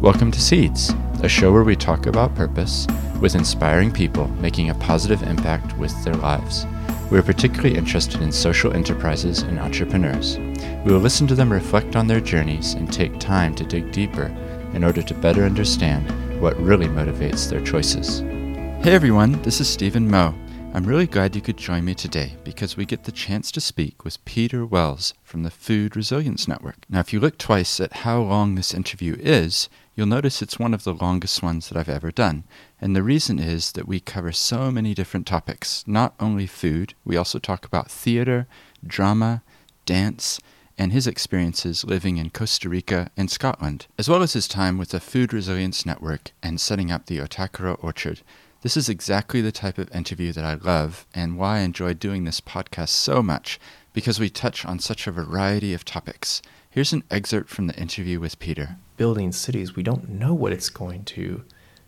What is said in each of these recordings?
Welcome to Seeds, a show where we talk about purpose with inspiring people making a positive impact with their lives. We are particularly interested in social enterprises and entrepreneurs. We will listen to them reflect on their journeys and take time to dig deeper in order to better understand what really motivates their choices. Hey everyone, this is Stephen Moe. I'm really glad you could join me today because we get the chance to speak with Peter Wells from the Food Resilience Network. Now, if you look twice at how long this interview is, you'll notice it's one of the longest ones that I've ever done. And the reason is that we cover so many different topics, not only food, we also talk about theater, drama, dance, and his experiences living in Costa Rica and Scotland, as well as his time with the Food Resilience Network and setting up the Otakaro Orchard. This is exactly the type of interview that I love and why I enjoy doing this podcast so much because we touch on such a variety of topics. Here's an excerpt from the interview with Peter. Building cities, we don't know what it's going to,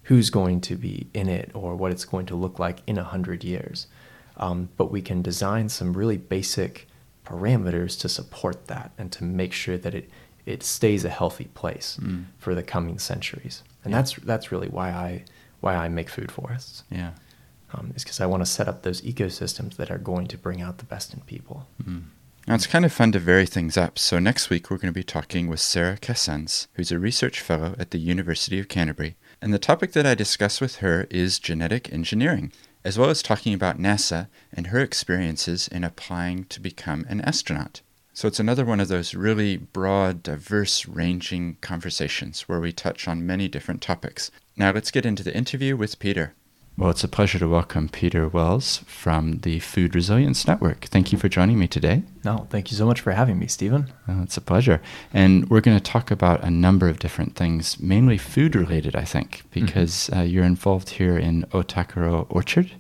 who's going to be in it, or what it's going to look like in a hundred years. Um, but we can design some really basic parameters to support that and to make sure that it it stays a healthy place mm. for the coming centuries. And yeah. that's that's really why I why I make food forests. Yeah. Um, is because I want to set up those ecosystems that are going to bring out the best in people. Mm. Now, it's kind of fun to vary things up. So, next week we're going to be talking with Sarah Kessans, who's a research fellow at the University of Canterbury. And the topic that I discuss with her is genetic engineering, as well as talking about NASA and her experiences in applying to become an astronaut. So, it's another one of those really broad, diverse ranging conversations where we touch on many different topics. Now let's get into the interview with Peter. Well, it's a pleasure to welcome Peter Wells from the Food Resilience Network. Thank you for joining me today. No, thank you so much for having me, Stephen. Oh, it's a pleasure. And we're going to talk about a number of different things, mainly food related, I think, mm-hmm. because mm-hmm. uh, you're involved here in Otakaro Orchard,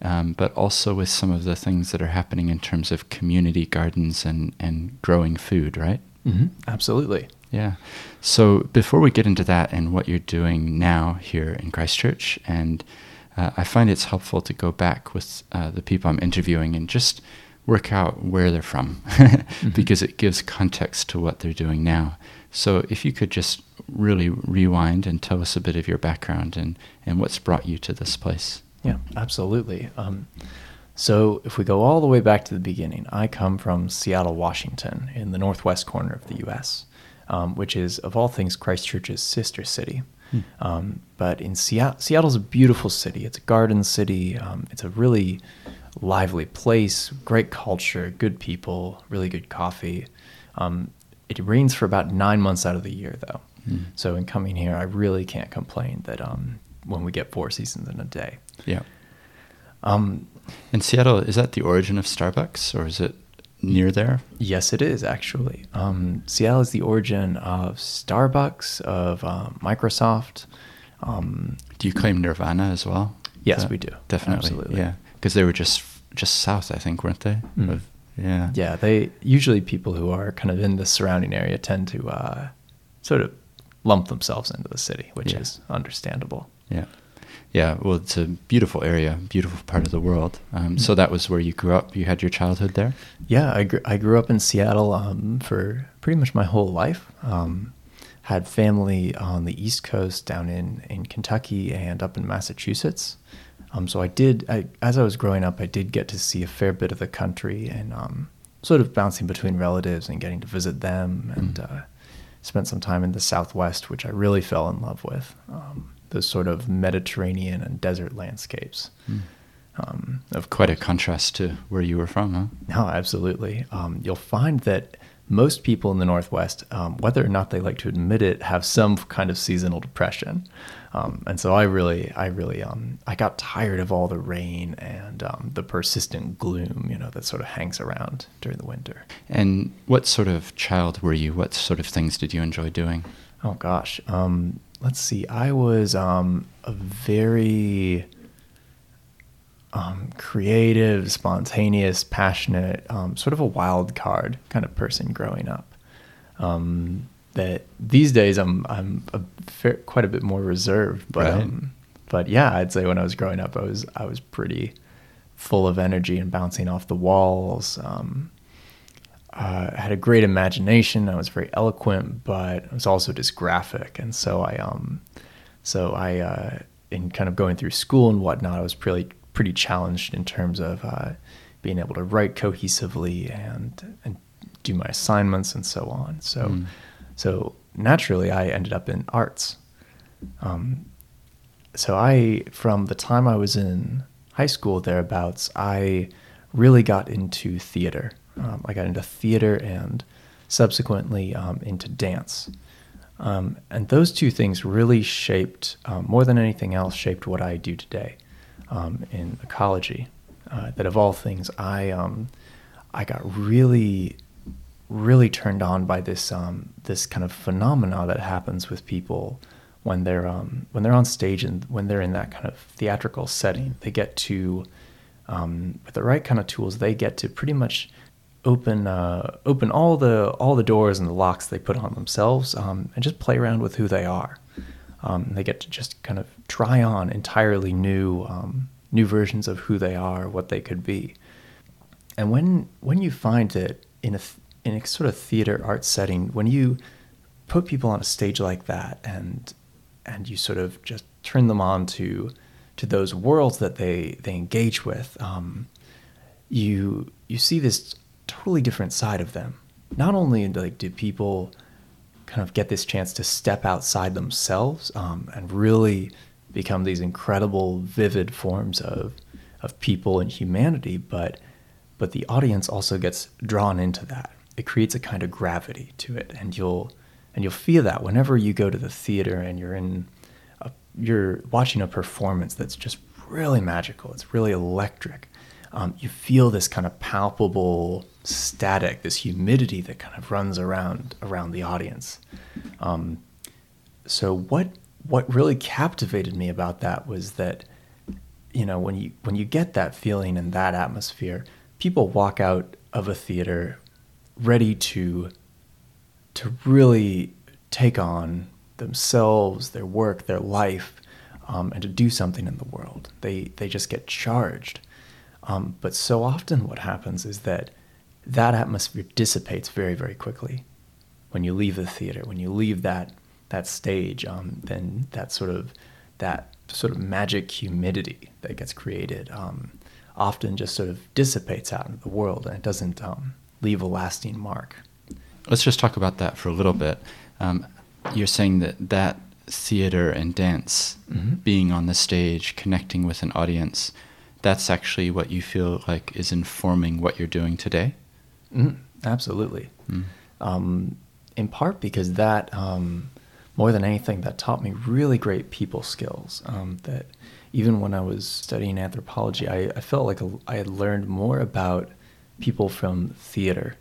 um, but also with some of the things that are happening in terms of community gardens and, and growing food, right? Mm-hmm. Absolutely. Yeah. So before we get into that and what you're doing now here in Christchurch, and uh, I find it's helpful to go back with uh, the people I'm interviewing and just work out where they're from mm-hmm. because it gives context to what they're doing now. So if you could just really rewind and tell us a bit of your background and, and what's brought you to this place. Yeah, absolutely. Um, so, if we go all the way back to the beginning, I come from Seattle, Washington, in the northwest corner of the U.S um, which is, of all things, Christchurch's sister city. Hmm. Um, but in Seattle, Seattle's a beautiful city. It's a garden city. Um, it's a really lively place, great culture, good people, really good coffee. Um, it rains for about nine months out of the year, though. Hmm. So in coming here, I really can't complain that um, when we get four seasons in a day. Yeah. Um, and Seattle, is that the origin of Starbucks, or is it near there? Yes, it is actually. Um, Seattle is the origin of Starbucks, of um, Microsoft. Um, do you claim Nirvana as well? Yes, we do. Definitely. Absolutely. Yeah, because they were just just south, I think, weren't they? Mm. Of, yeah. Yeah. They usually people who are kind of in the surrounding area tend to uh, sort of lump themselves into the city, which yeah. is understandable. Yeah. Yeah, well, it's a beautiful area, beautiful part of the world. Um, so that was where you grew up. You had your childhood there. Yeah, I grew, I grew up in Seattle um, for pretty much my whole life. Um, had family on the East Coast, down in in Kentucky, and up in Massachusetts. Um, so I did, I, as I was growing up, I did get to see a fair bit of the country and um, sort of bouncing between relatives and getting to visit them, and mm. uh, spent some time in the Southwest, which I really fell in love with. Um, those sort of Mediterranean and desert landscapes. Mm. Um, of quite a contrast to where you were from, huh? No, absolutely. Um, you'll find that most people in the Northwest, um, whether or not they like to admit it, have some kind of seasonal depression. Um, and so I really, I really, um, I got tired of all the rain and um, the persistent gloom, you know, that sort of hangs around during the winter. And what sort of child were you? What sort of things did you enjoy doing? Oh gosh, um, let's see. I was um, a very um, creative, spontaneous, passionate, um, sort of a wild card kind of person growing up. Um, that these days I'm I'm a fair, quite a bit more reserved, but right. Um, but yeah, I'd say when I was growing up, I was I was pretty full of energy and bouncing off the walls. Um, uh, had a great imagination. I was very eloquent, but I was also dysgraphic. And so I, um, so I, uh, in kind of going through school and whatnot, I was pretty pretty challenged in terms of uh, being able to write cohesively and and do my assignments and so on. So, mm. so naturally, I ended up in arts. Um, so I, from the time I was in high school thereabouts, I really got into theater. Um, I got into theater and subsequently um, into dance. Um, and those two things really shaped, um, more than anything else, shaped what I do today um, in ecology. Uh, that of all things, I um, I got really, really turned on by this this kind of phenomena that happens with people when they're when they're on stage and when they're in that kind of theatrical setting. They get to with the right kind of tools, they get to pretty much open uh, open all the all the doors and the locks they put on themselves, um, and just play around with who they are. Um, they get to just kind of try on entirely new um, new versions of who they are, what they could be. And when when you find it in a in a sort of theater art setting, when you put people on a stage like that, and and you sort of just turn them on to to those worlds that they they engage with, um, you you see this totally different side of them. Not only like do people kind of get this chance to step outside themselves um, and really become these incredible, vivid forms of of people and humanity, but but the audience also gets drawn into that. It creates a kind of gravity to it, and you'll and you'll feel that whenever you go to the theater and you're in you're watching a performance that's just really magical. It's really electric. Um, you feel this kind of palpable static, this humidity that kind of runs around around the audience. Um, so what what really captivated me about that was that you know when you when you get that feeling and that atmosphere, people walk out of a theater ready to to really take on themselves, their work, their life, um, and to do something in the world. They they just get charged. Um, but so often, what happens is that that atmosphere dissipates very very quickly when you leave the theater. When you leave that that stage, um, then that sort of that sort of magic humidity that gets created um, often just sort of dissipates out into the world, and it doesn't um, leave a lasting mark. Let's just talk about that for a little bit. Um, you're saying that that theater and dance, mm-hmm. being on the stage, connecting with an audience, that's actually what you feel like is informing what you're doing today? Mm, absolutely. Mm. Um, in part because that, um, more than anything, that taught me really great people skills. Um, that even when I was studying anthropology, I, I felt like a, I had learned more about people from theater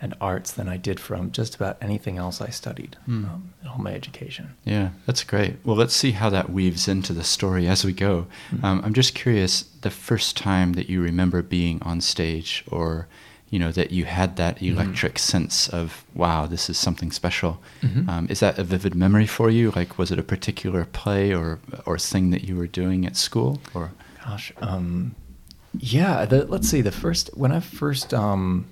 and arts than I did from just about anything else I studied mm. um, in all my education. Yeah, that's great. Well, let's see how that weaves into the story as we go. Mm-hmm. Um, I'm just curious the first time that you remember being on stage or you know that you had that mm-hmm. electric mm-hmm. sense of wow this is something special mm-hmm. um, is that a vivid memory for you like was it a particular play or or thing that you were doing at school or gosh um, yeah the, let's see the first when i first um,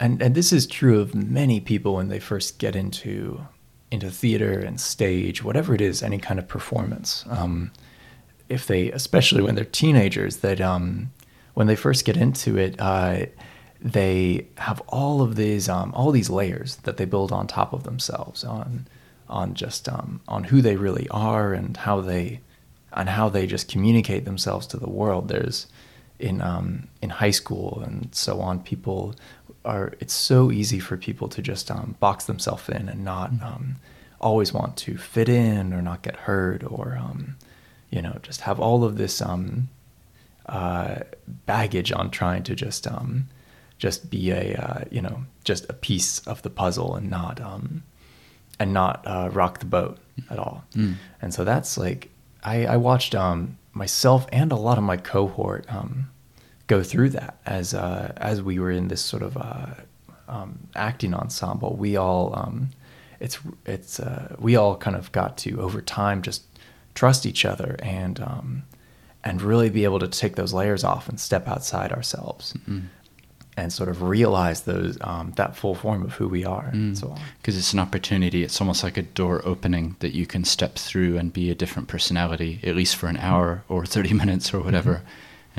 and and this is true of many people when they first get into into theater and stage, whatever it is, any kind of performance. Um, if they, especially when they're teenagers, that um, when they first get into it, uh, they have all of these um, all these layers that they build on top of themselves on on just um, on who they really are and how they on how they just communicate themselves to the world. There's in um, in high school and so on, people are it's so easy for people to just um, box themselves in and not mm-hmm. um, always want to fit in or not get hurt or um, you know just have all of this um, uh, baggage on trying to just um, just be a uh, you know just a piece of the puzzle and not um, and not uh, rock the boat at all. Mm. And so that's like I, I watched myself and a lot of my cohort go through that as uh, as we were in this sort of uh, um, acting ensemble. We all um, it's it's uh, we all kind of got to over time just trust each other and um, and really be able to take those layers off and step outside ourselves. Mm-hmm. and sort of realize those um, that full form of who we are and so on. Because it's an opportunity. It's almost like a door opening that you can step through and be a different personality, at least for an hour or 30 minutes or whatever.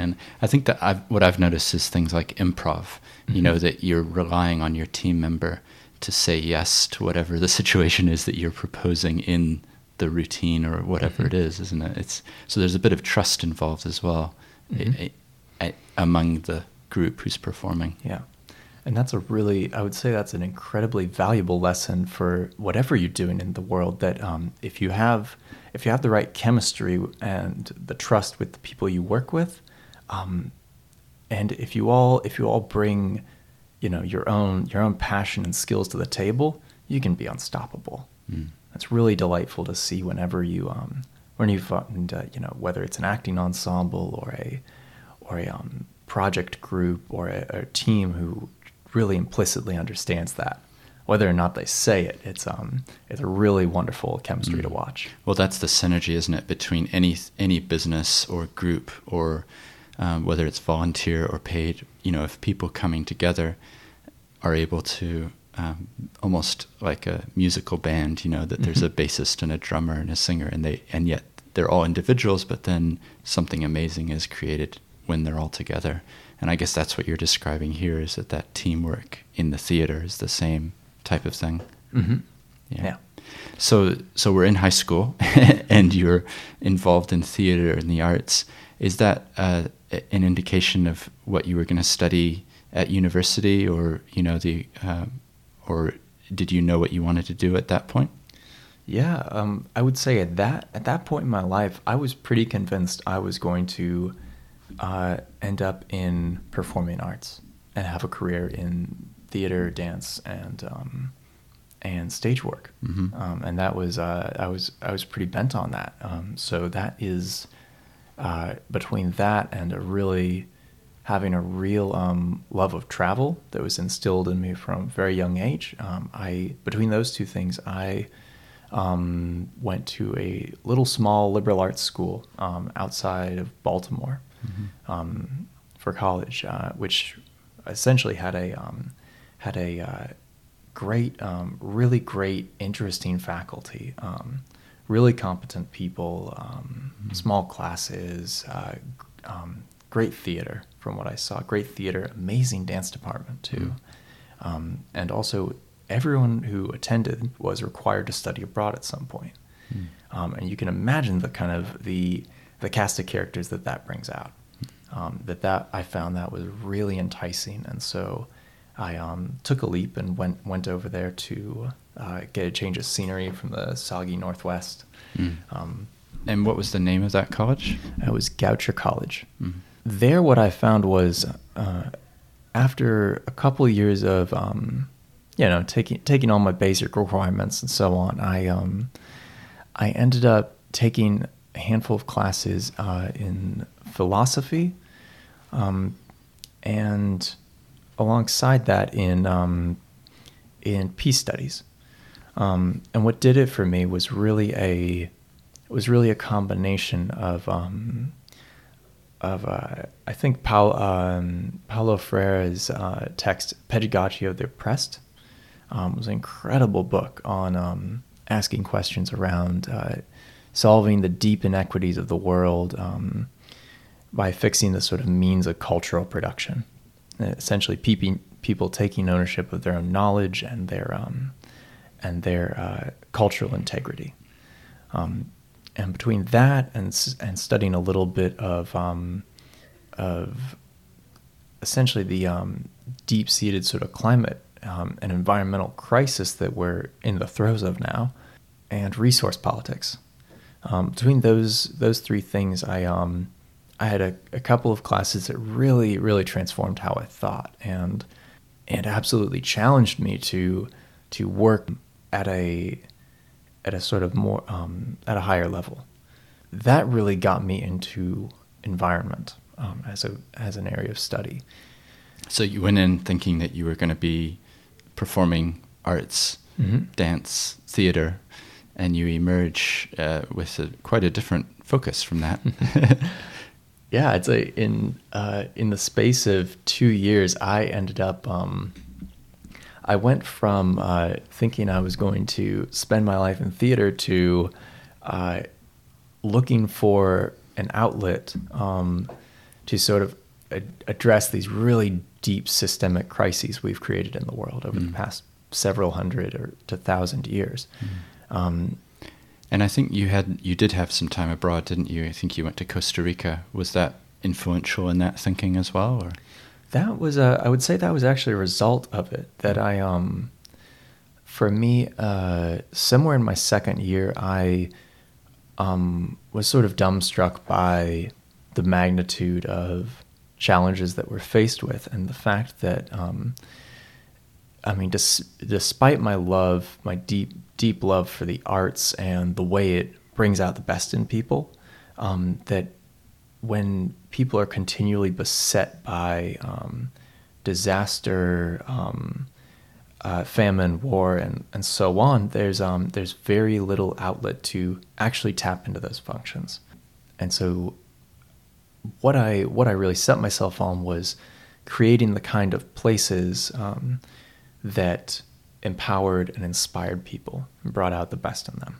And I think that I've, what I've noticed is things like improv, you know, mm-hmm. that you're relying on your team member to say yes to whatever the situation is that you're proposing in the routine or whatever mm-hmm. it is, isn't it? It's so there's a bit of trust involved as well i- i- among the group who's performing. Yeah. And that's a really, I would say that's an incredibly valuable lesson for whatever you're doing in the world. That um, if you have, if you have the right chemistry and the trust with the people you work with, um, and if you all, if you all bring, you know, your own your own passion and skills to the table, you can be unstoppable. Mm. It's really delightful to see whenever you, um, when you find, uh, you know, whether it's an acting ensemble or a, or a um, project group or a, a team who really implicitly understands that. Whether or not they say it, it's um, it's a really wonderful chemistry to watch. Well, that's the synergy, isn't it, between any any business or group or um, whether it's volunteer or paid. You know, if people coming together are able to um, almost like a musical band. You know, that there's a bassist and a drummer and a singer, and they and yet they're all individuals, but then something amazing is created when they're all together. And I guess that's what you're describing here is that that teamwork in the theater is the same type of thing. Mm-hmm. Yeah. Yeah. So so we're in high school, and you're involved in theater and the arts. Is that uh, an indication of what you were going to study at university, or you know the, uh, or did you know what you wanted to do at that point? Yeah, um, I would say at that at that point in my life, I was pretty convinced I was going to uh, end up in performing arts and have a career in theater, dance, and um, and stage work. Mhm. Um, and that was uh, I was I was pretty bent on that. Um, so that is uh, between that and a really having a real um, love of travel that was instilled in me from a very young age. Um, I between those two things, I um, went to a little small liberal arts school um, outside of Baltimore um, for college, uh, which essentially had a um, had a uh, great, um, really great, interesting faculty, um, really competent people, um, small classes, uh, um, great theater from what I saw, great theater, amazing dance department too, um, and also everyone who attended was required to study abroad at some point. Um, and you can imagine the kind of the the cast of characters that that brings out. Um, that that I found that was really enticing, and so I um, took a leap and went went over there to uh, get a change of scenery from the soggy Northwest. Mm. Um, And what was the name of that college? it was Goucher College. Mhm. There, what I found was uh, after a couple of years of um, you know taking taking all my basic requirements and so on, I um, I ended up taking a handful of classes uh, in philosophy, um, and alongside that in um, in peace studies. Um, and what did it for me was really a was really a combination of um, of uh, I think Paul, um, Paulo Freire's uh, text "Pedagogy of the Oppressed" um, was an incredible book on um, asking questions around uh, solving the deep inequities of the world um, by fixing the sort of means of cultural production. Essentially, people people taking ownership of their own knowledge and their um, and their uh, cultural integrity. Um, and between that and and studying a little bit of um, of essentially the um, deep seated sort of climate um, and environmental crisis that we're in the throes of now, and resource politics. Um, between those those three things, I I had a, a couple of classes that really really transformed how I thought and and absolutely challenged me to to work at a at a sort of more um, at a higher level. That really got me into environment um, as a as an area of study. So you went in thinking that you were going to be performing arts, Mhm. dance, theater, and you emerge uh, with a, quite a different focus from that. yeah, it's a in uh, in the space of two years, I ended up. Um, I went from uh, thinking I was going to spend my life in theater to uh, looking for an outlet um, to sort of ad- address these really deep systemic crises we've created in the world over Mm. the past several hundred or to thousand years. Um, And I think you had you did have some time abroad, didn't you? I think you went to Costa Rica. Was that influential in that thinking as well, or? That was a, I would say that was actually a result of it. That I, um, for me, uh, somewhere in my second year, I um, was sort of dumbstruck by the magnitude of challenges that we're faced with, and the fact that, um, I mean, dis- despite my love, my deep, deep love for the arts and the way it brings out the best in people, um, that when people are continually beset by um, disaster, um, uh, famine, war, and, and so on, there's um, there's very little outlet to actually tap into those functions, and so what I what I really set myself on was creating the kind of places um, that empowered and inspired people and brought out the best in them.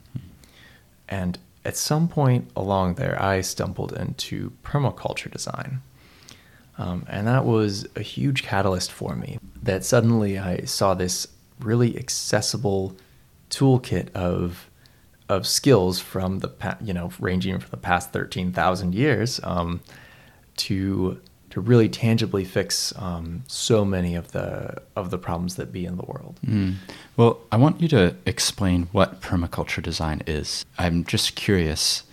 And at some point along there, I stumbled into permaculture design. Um, and that was a huge catalyst for me. That suddenly I saw this really accessible toolkit of of skills from the you know ranging from the past thirteen thousand years um, to to really tangibly fix um, so many of the of the problems that be in the world. Mm. Well, I want you to explain what permaculture design is. I'm just curious,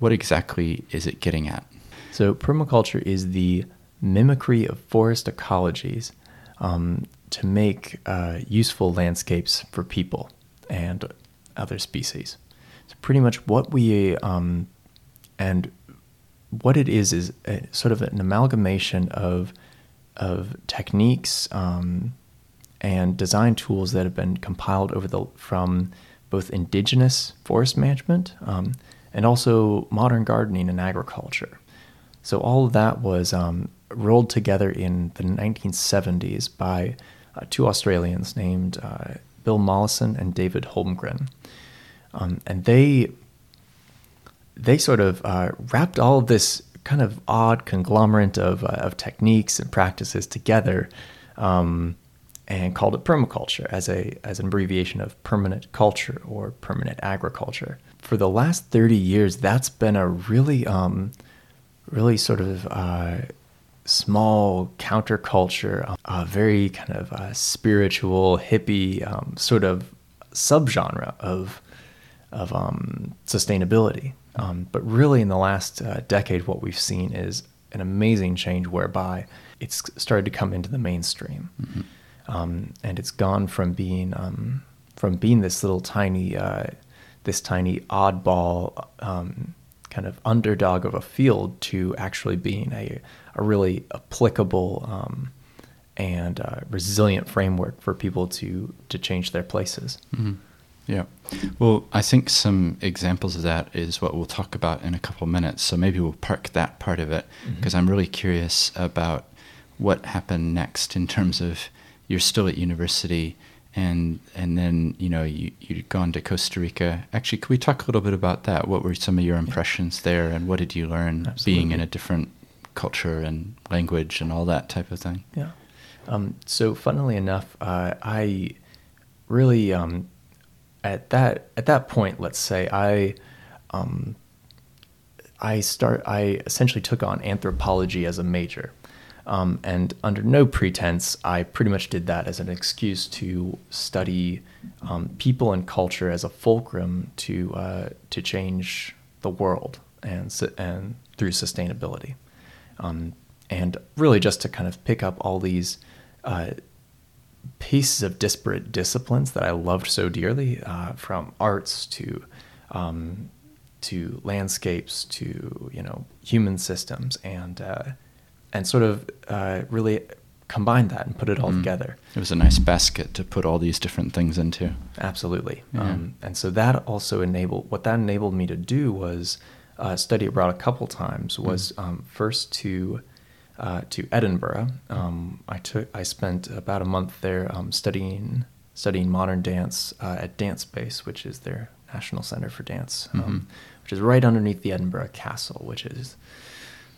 what exactly is it getting at? So, permaculture is the mimicry of forest ecologies um, to make uh, useful landscapes for people and other species. It's pretty much what we um, and what it is is a, sort of an amalgamation of of techniques um, and design tools that have been compiled over the from both indigenous forest management um, and also modern gardening and agriculture. So all of that was um, rolled together in the 1970s by uh, two Australians named uh, Bill Mollison and David Holmgren, um, and they they sort of uh, wrapped all of this kind of odd conglomerate of, uh, of techniques and practices together um, and called it permaculture as a as an abbreviation of permanent culture or permanent agriculture. For the last 30 years, that's been a really um, really sort of uh, small counterculture, a very kind of uh, spiritual hippie um, sort of subgenre of of um, sustainability. Um, but really, in the last uh, decade, what we've seen is an amazing change whereby it's started to come into the mainstream, um, and it's gone from being um, from being this little tiny, uh, this tiny oddball um, kind of underdog of a field to actually being a a really applicable um, and uh, resilient framework for people to to change their places. Mhm. Yeah. Well, I think some examples of that is what we'll talk about in a couple of minutes. So maybe we'll park that part of it because I'm really curious about what happened next in terms of you're still at university and and then you know you you'd gone to Costa Rica. Actually, could we talk a little bit about that? What were some of your impressions there, and what did you learn being in a different culture and language and all that type of thing? Yeah. Um, so, funnily enough, uh, I really um, at that at that point, let's say I um, I start I essentially took on anthropology as a major. Um, and under no pretense, I pretty much did that as an excuse to study um, people and culture as a fulcrum to uh, to change the world and and through sustainability, um, and really just to kind of pick up all these uh, pieces of disparate disciplines that I loved so dearly, uh, from arts to um, to landscapes to you know human systems, and uh, and sort of uh, really combine that and put it all Mm. together. It was a nice basket to put all these different things into. Absolutely. Yeah. Um, and so that also enabled what that enabled me to do was uh, study abroad a couple times was um, first to uh, to Edinburgh. Um, I took I spent about a month there um, studying studying modern dance uh, at Dance Base, which is their national center for dance, um, Mhm. which is right underneath the Edinburgh Castle, which is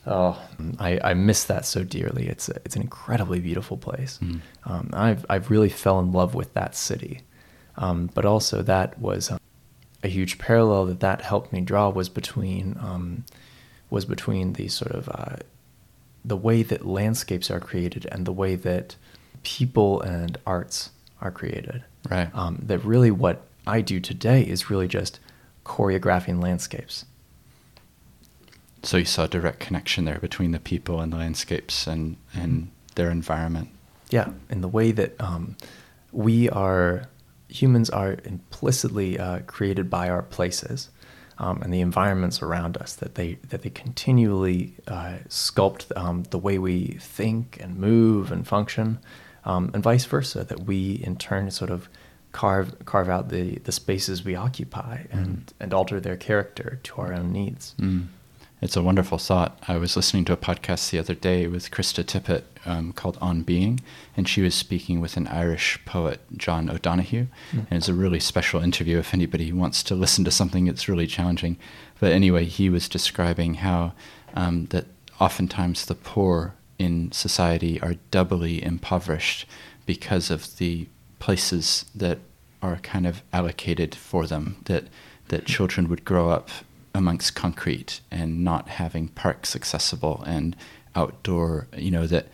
oh I, I miss that so dearly. It's a, it's an incredibly beautiful place. Mhm. Um, I've I've really fell in love with that city, um, but also that was um, a huge parallel that that helped me draw was between um, was between the sort of uh, the way that landscapes are created and the way that people and arts are created. Right. Um, that really what I do today is really just choreographing landscapes. So you saw a direct connection there between the people and the landscapes and, and their environment. Yeah, in the way that um, we are humans are implicitly uh, created by our places um, and the environments around us that they that they continually uh, sculpt um, the way we think and move and function, um, and vice versa. That we in turn sort of carve carve out the the spaces we occupy and and alter their character to our own needs. Mm. It's a wonderful thought. I was listening to a podcast the other day with Krista Tippett um, called On Being, and she was speaking with an Irish poet, John O'Donohue. Mm. And it's a really special interview if anybody wants to listen to something that's really challenging. But anyway, he was describing how um, that oftentimes the poor in society are doubly impoverished because of the places that are kind of allocated for them, that, that children would grow up amongst concrete and not having parks accessible and outdoor, you know, that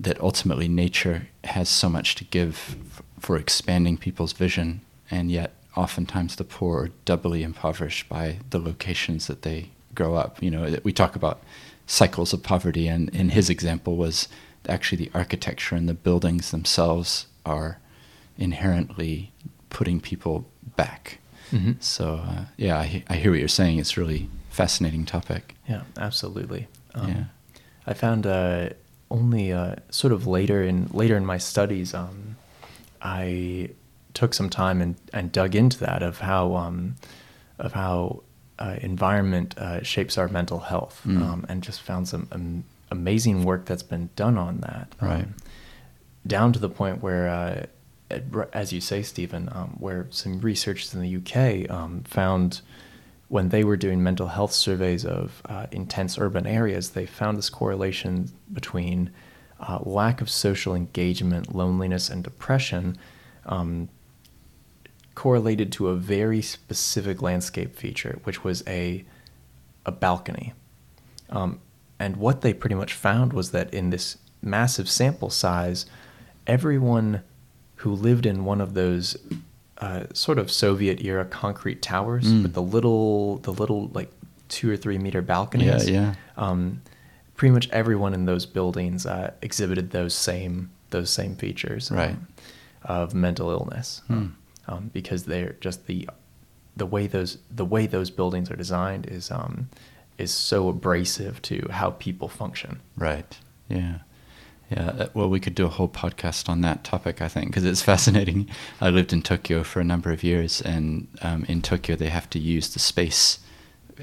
that ultimately nature has so much to give f- for expanding people's vision, and yet oftentimes the poor are doubly impoverished by the locations that they grow up. You know, we talk about cycles of poverty, and in his example was actually the architecture and the buildings themselves are inherently putting people back. Mhm. So uh, yeah, I, I hear what you're saying. It's really fascinating topic. Yeah, absolutely. Um, Yeah. I found uh, only uh, sort of later in later in my studies, um, I took some time and, and dug into that of how um, of how uh, environment uh, shapes our mental health, Mm. um, and just found some um, amazing work that's been done on that. um, Right. down to the point where, uh, as you say, Stephen, um, where some researchers in the UK um, found when they were doing mental health surveys of uh, intense urban areas, they found this correlation between uh, lack of social engagement, loneliness, and depression um, correlated to a very specific landscape feature, which was a a balcony. Um, and what they pretty much found was that in this massive sample size, everyone who lived in one of those uh, sort of Soviet era concrete towers Mm. with the little, the little like two or three meter balconies, yeah. Um, pretty much everyone in those buildings uh, exhibited those same those same features, um, of mental illness, Hmm. um, because they're just the the way those the way those buildings are designed is um, is so abrasive to how people function. Right. Yeah. Yeah. uh, Well, we could do a whole podcast on that topic, I think, because it's fascinating. I lived in Tokyo for a number of years, and um, in Tokyo, they have to use the space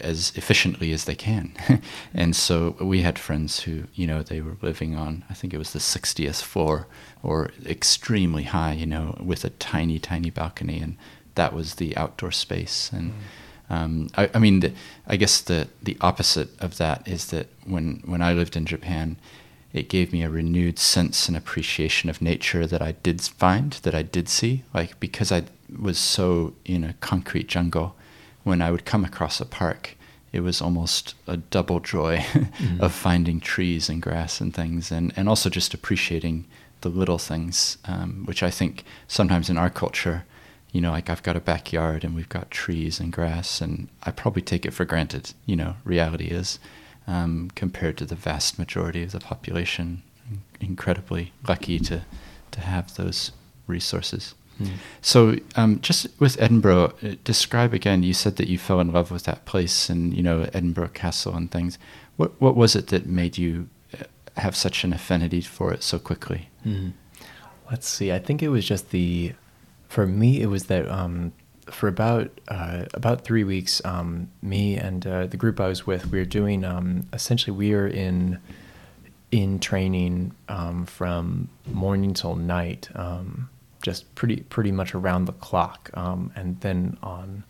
as efficiently as they can. and so we had friends who, you know, they were living on, I think it was the 60th floor or extremely high, you know, with a tiny, tiny balcony. And that was the outdoor space. And um, I, I mean, the, I guess the, the opposite of that is that when, when I lived in Japan, it gave me a renewed sense and appreciation of nature that I did find, that I did see. Like, because I was so in a concrete jungle, when I would come across a park, it was almost a double joy Mhm. of finding trees and grass and things, and, and also just appreciating the little things, um, which I think sometimes in our culture, you know, like I've got a backyard and we've got trees and grass, and I probably take it for granted, you know, reality is, um, compared to the vast majority of the population. Incredibly lucky to, to have those resources. Mm. So, um, just with Edinburgh, uh, describe again. You said that you fell in love with that place, and you know Edinburgh Castle and things. What what was it that made you uh, have such an affinity for it so quickly? Mhm. Let's see. I think it was just the, for me, it was that um, for about uh, about three weeks, um, me and uh, the group I was with, we were doing um, essentially we were in in training um, from morning till night, um, just pretty pretty much around the clock, um, and then on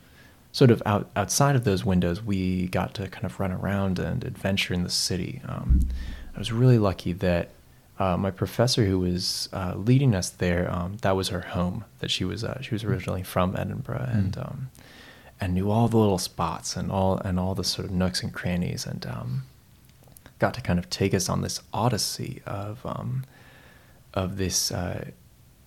sort of out, outside of those windows, we got to kind of run around and adventure in the city. Um, I was really lucky that uh, my professor who was uh, leading us there, um, that was her home. That she was uh, she was originally from Edinburgh Mm. and um, and knew all the little spots and all and all the sort of nooks and crannies and um, got to kind of take us on this odyssey of um, of this uh,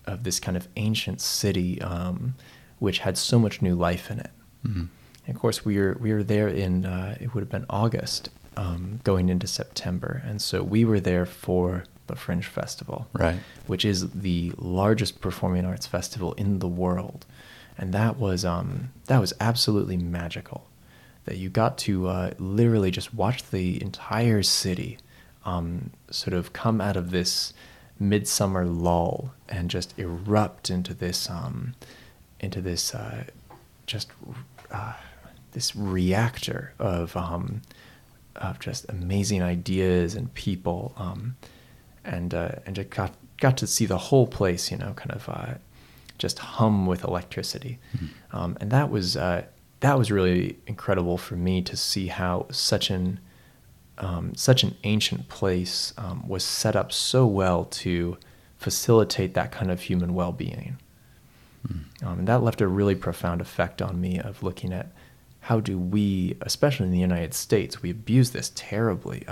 of this kind of ancient city um, which had so much new life in it. Mhm. And of course, we were we were there in uh, it would have been August, um, going into September, and so we were there for the Fringe Festival, Right. Which is the largest performing arts festival in the world, and that was um, that was absolutely magical. That you got to uh, literally just watch the entire city um, sort of come out of this midsummer lull and just erupt into this um, into this uh, just uh, this reactor of um, of just amazing ideas and people, um, and uh, and just got got to see the whole place, you know, kind of uh, just hum with electricity, um, and that was uh, that was really incredible for me to see how such an um, such an ancient place um, was set up so well to facilitate that kind of human well-being. Um, and that left a really profound effect on me of looking at how do we, especially in the United States, we abuse this terribly.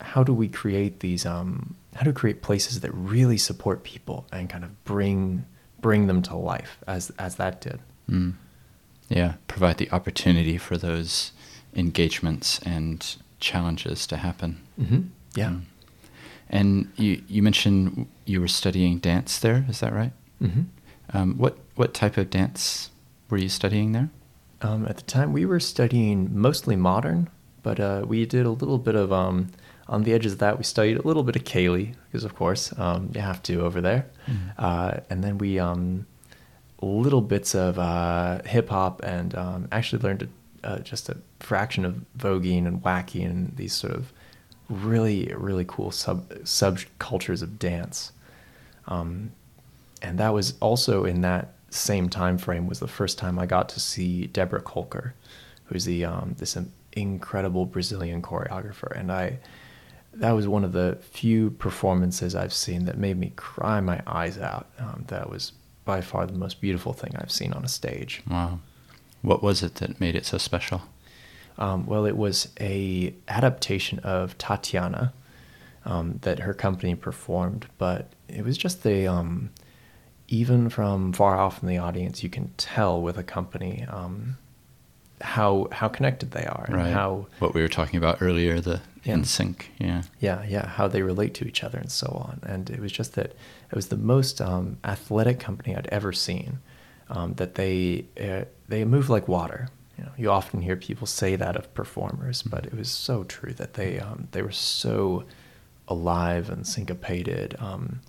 How do we create these? Um, how do we create places that really support people and kind of bring bring them to life as as that did? Mm. Yeah, provide the opportunity for those engagements and challenges to happen. Mm-hmm. Yeah. Mm. And you you mentioned you were studying dance there. Is that right? Mm-hmm. Um, what what type of dance were you studying there? Um, at the time, we were studying mostly modern, but uh, we did a little bit of um, on the edges of that. We studied a little bit of ceilidh because, of course, um, you have to over there, Mhm. uh, and then we um, little bits of uh, hip hop and um, actually learned a, uh, just a fraction of voguing and waacking and these sort of really really cool sub subcultures of dance. Um, and that was also in that same time frame was the first time I got to see Deborah Colker, who's the um, this incredible Brazilian choreographer, and I that was one of the few performances I've seen that made me cry my eyes out. Um, that was by far the most beautiful thing I've seen on a stage. Wow. What was it that made it so special? Um, well, it was a adaptation of Tatiana um, that her company performed, but it was just the um, even from far off in the audience, you can tell with a company um, how how connected they are and Right. how what we were talking about earlier, the In sync. Yeah. yeah yeah how they relate to each other and so on. And it was just that it was the most um, athletic company I'd ever seen. Um, that they uh, they move like water. You know, you often hear people say that of performers, but it was so true that they um, they were so alive and syncopated, um,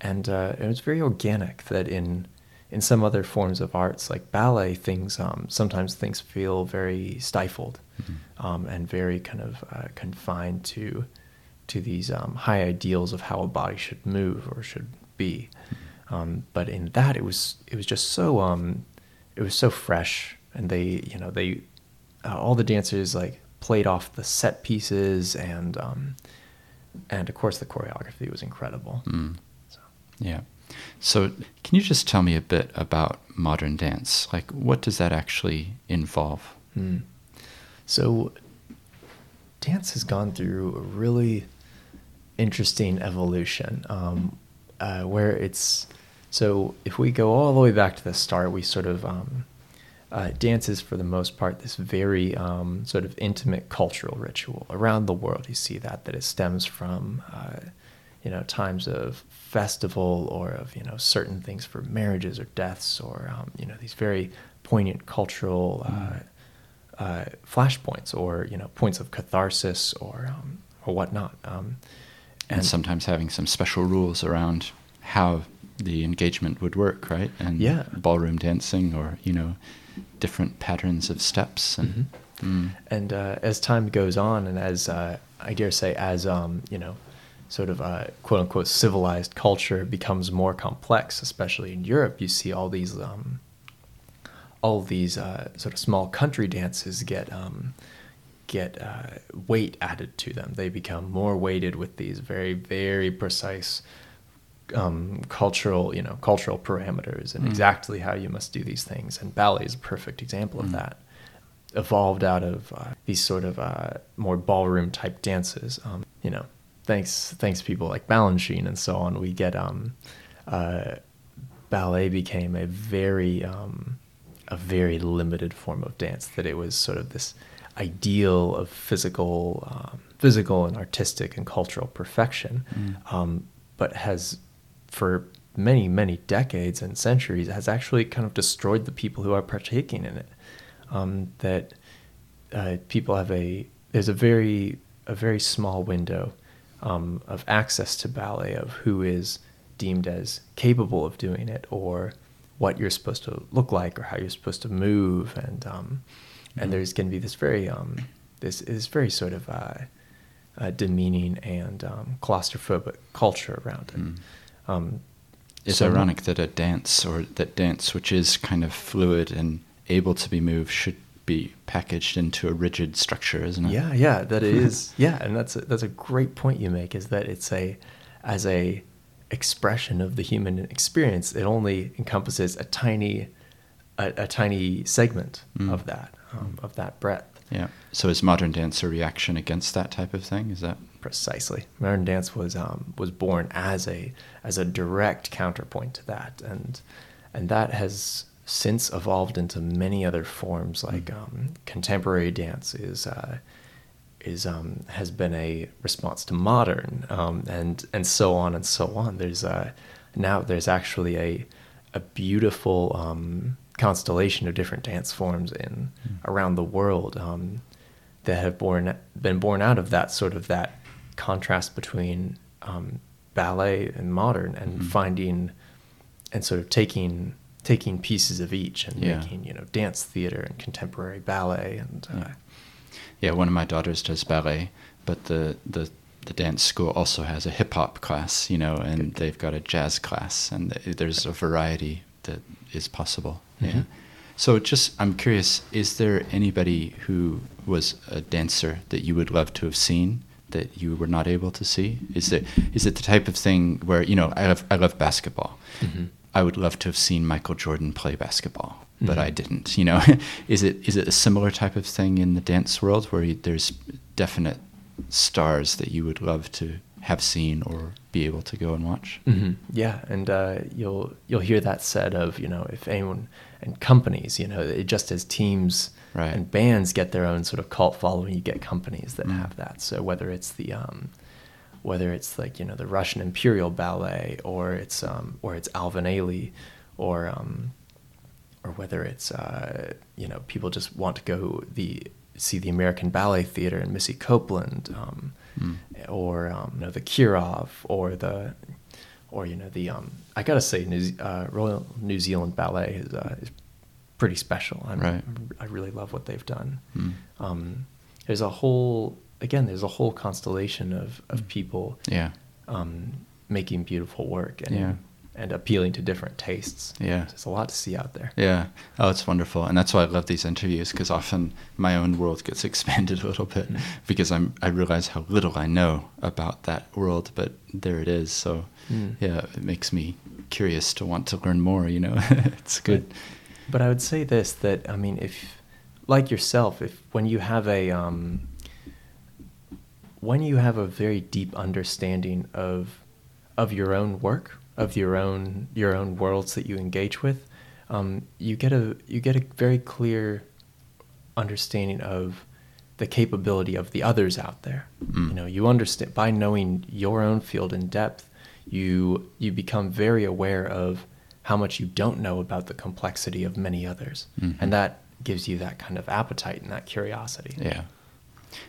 and uh, it was very organic. That in in some other forms of arts, like ballet, things um, sometimes things feel very stifled um, and very kind of uh, confined to to these um, high ideals of how a body should move or should be. Um, but in that, it was it was just so um, it was so fresh, and they you know they uh, all the dancers like played off the set pieces and um, and of course the choreography was incredible. Mm. So. Yeah. So, can you just tell me a bit about modern dance? Like, what does that actually involve? Hmm. So, dance has gone through a really interesting evolution um, uh, where it's so if we go all the way back to the start, we sort of um, uh, dance is for the most part this very um, sort of intimate cultural ritual around the world. You see that that it stems from uh, you know times of festival or of you know certain things for marriages or deaths or um, you know these very poignant cultural uh, uh, flashpoints or you know points of catharsis or um, or whatnot. Um, And, sometimes having some special rules around how the engagement would work, right? And Yeah. ballroom dancing or, you know, different patterns of steps and Mm-hmm. mm, And uh, as time goes on, and as uh, I dare say, as um, you know, sort of uh, quote unquote civilized culture becomes more complex, especially in Europe, you see all these um, all these uh, sort of small country dances get um, get uh, weight added to them. They become more weighted with these very very precise um, cultural you know cultural parameters and Mm. exactly how you must do these things. And ballet is a perfect example of Mm. that. Evolved out of uh, these sort of uh, more ballroom type dances. Um, you know, thanks thanks people like Balanchine and so on, we get um, uh, ballet became a very um, a very limited form of dance. That it was sort of this ideal of physical, um, physical and artistic and cultural perfection, Mm. um, but has for many many decades and centuries has actually kind of destroyed the people who are partaking in it. Um, that uh, people have a there's a very a very small window um, of access to ballet of who is deemed as capable of doing it or what you're supposed to look like or how you're supposed to move and um, Mhm. and there's going to be this very um, this is very sort of uh, uh, demeaning and um, claustrophobic culture around it. Mm. Um, It's so- ironic that a dance or that dance, which is kind of fluid and able to be moved, should be packaged into a rigid structure, isn't it? Yeah, yeah, that it is. yeah, and that's a, that's a great point you make. Is that it's a as a expression of the human experience. It only encompasses a tiny a, a tiny segment Mm. of that um, of that breadth. Yeah. So is modern dance a reaction against that type of thing? Is that? Precisely, modern dance was um, was born as a as a direct counterpoint to that, and and that has since evolved into many other forms. Like Mm. um, contemporary dance is uh, is um, has been a response to modern, um, and and so on and so on. There's uh, now there's actually a a beautiful um, constellation of different dance forms in Mm. around the world um, that have born been born out of that sort of that contrast between um, ballet and modern, and Mhm. finding and sort of taking taking pieces of each and Yeah. making you know dance theater and contemporary ballet and uh, Yeah. Yeah, one of my daughters does ballet, but the the the dance school also has a hip hop class, you know, and Good. they've got a jazz class, and there's a variety that is possible. Yeah. Mhm. So just, I'm curious, is there anybody who was a dancer that you would love to have seen that you were not able to see? Is it is it the type of thing where you know I love I love basketball. Mhm. I would love to have seen Michael Jordan play basketball, but I Mhm. didn't. You know, is it is it a similar type of thing in the dance world where you, there's definite stars that you would love to have seen or be able to go and watch? hmm Yeah, and uh, you'll you'll hear that said of you know if anyone and companies you know it just as teams Right. and bands get their own sort of cult following, you get companies that Mm. have that. So whether it's the um, whether it's like you know the Russian Imperial Ballet or it's um, or it's Alvin Ailey or um, or whether it's uh, you know people just want to go the see the American Ballet Theater and Misty Copeland um, Mm. or um, you know the Kirov or the or you know the um, I gotta say New, Ze- uh, Royal New Zealand Ballet is, uh, is pretty special. I'm, Right. I really love what they've done. Mm. Um, there's a whole again there's a whole constellation of, of Mm. people Yeah. um, making beautiful work and Yeah. And appealing to different tastes. Yeah. There's a lot to see out there. Yeah. Oh, it's wonderful, and that's why I love these interviews because often my own world gets expanded a little bit Mm. because I'm I realize how little I know about that world, but there it is. So Mm. yeah, it makes me curious to want to learn more. You know, it's good. But I would say this that I mean, if like yourself, if when you have a um, when you have a very deep understanding of of your own work, of your own your own worlds that you engage with, um, you get a you get a very clear understanding of the capability of the others out there. Mm. You know, you understand by knowing your own field in depth, you you become very aware of how much you don't know about the complexity of many others, Mhm. and that gives you that kind of appetite and that curiosity. Yeah.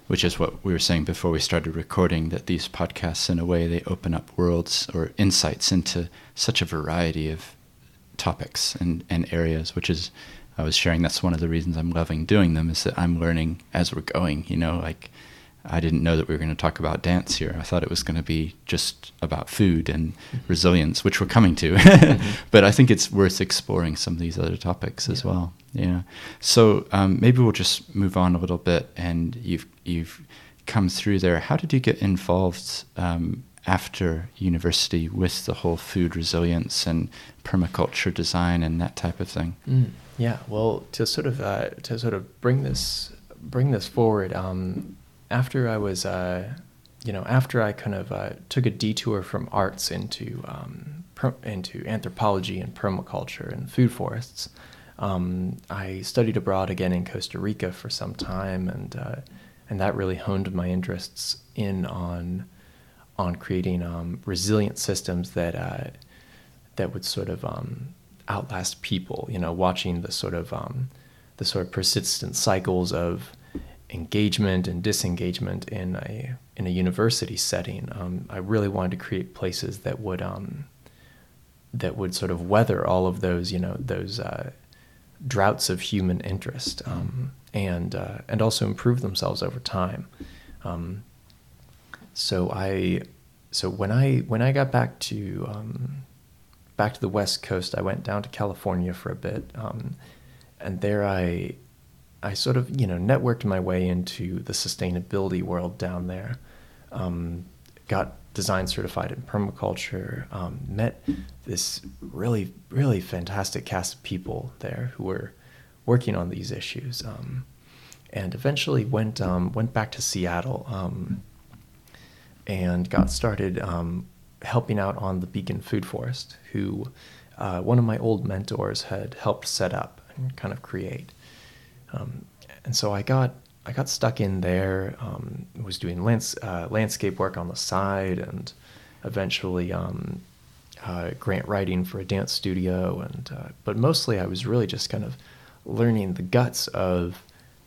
Which is what we were saying before we started recording that these podcasts in a way they open up worlds or insights into such a variety of topics and, and areas which is i was sharing that's one of the reasons i'm loving doing them is that i'm learning as we're going you know like i didn't know that we were going to talk about dance here i thought it was going to be just about food and mm-hmm. resilience which we're coming to mm-hmm. but i think it's worth exploring some of these other topics yeah. as well yeah. So um, maybe we'll just move on a little bit. And you've you've come through there. How did you get involved um, after university with the whole food resilience and permaculture design and that type of thing? Mm, yeah. Well, to sort of uh, to sort of bring this bring this forward. Um, after I was, uh, you know, after I kind of uh, took a detour from arts into um, per- into anthropology and permaculture and food forests. Um, I studied abroad again in Costa Rica for some time, and uh, and that really honed my interests in on on creating um, resilient systems that uh, that would sort of um, outlast people. You know, watching the sort of um, the sort of persistent cycles of engagement and disengagement in a in a university setting. Um, I really wanted to create places that would um, that would sort of weather all of those, you know, those uh, droughts of human interest um, and uh, and also improve themselves over time. Um, so I so when I when I got back to um, back to the West Coast, I went down to California for a bit, um, and there I I sort of you know networked my way into the sustainability world down there. Um, got design certified in permaculture. Um, met this really, really fantastic cast of people there who were working on these issues, um, and eventually went um, went back to Seattle um, and got started um, helping out on the Beacon Food Forest, who uh, one of my old mentors had helped set up and kind of create. Um, and so I got I got stuck in there. Um, was doing lands, uh, landscape work on the side, and eventually um, uh, grant writing for a dance studio. And uh, but mostly, I was really just kind of learning the guts of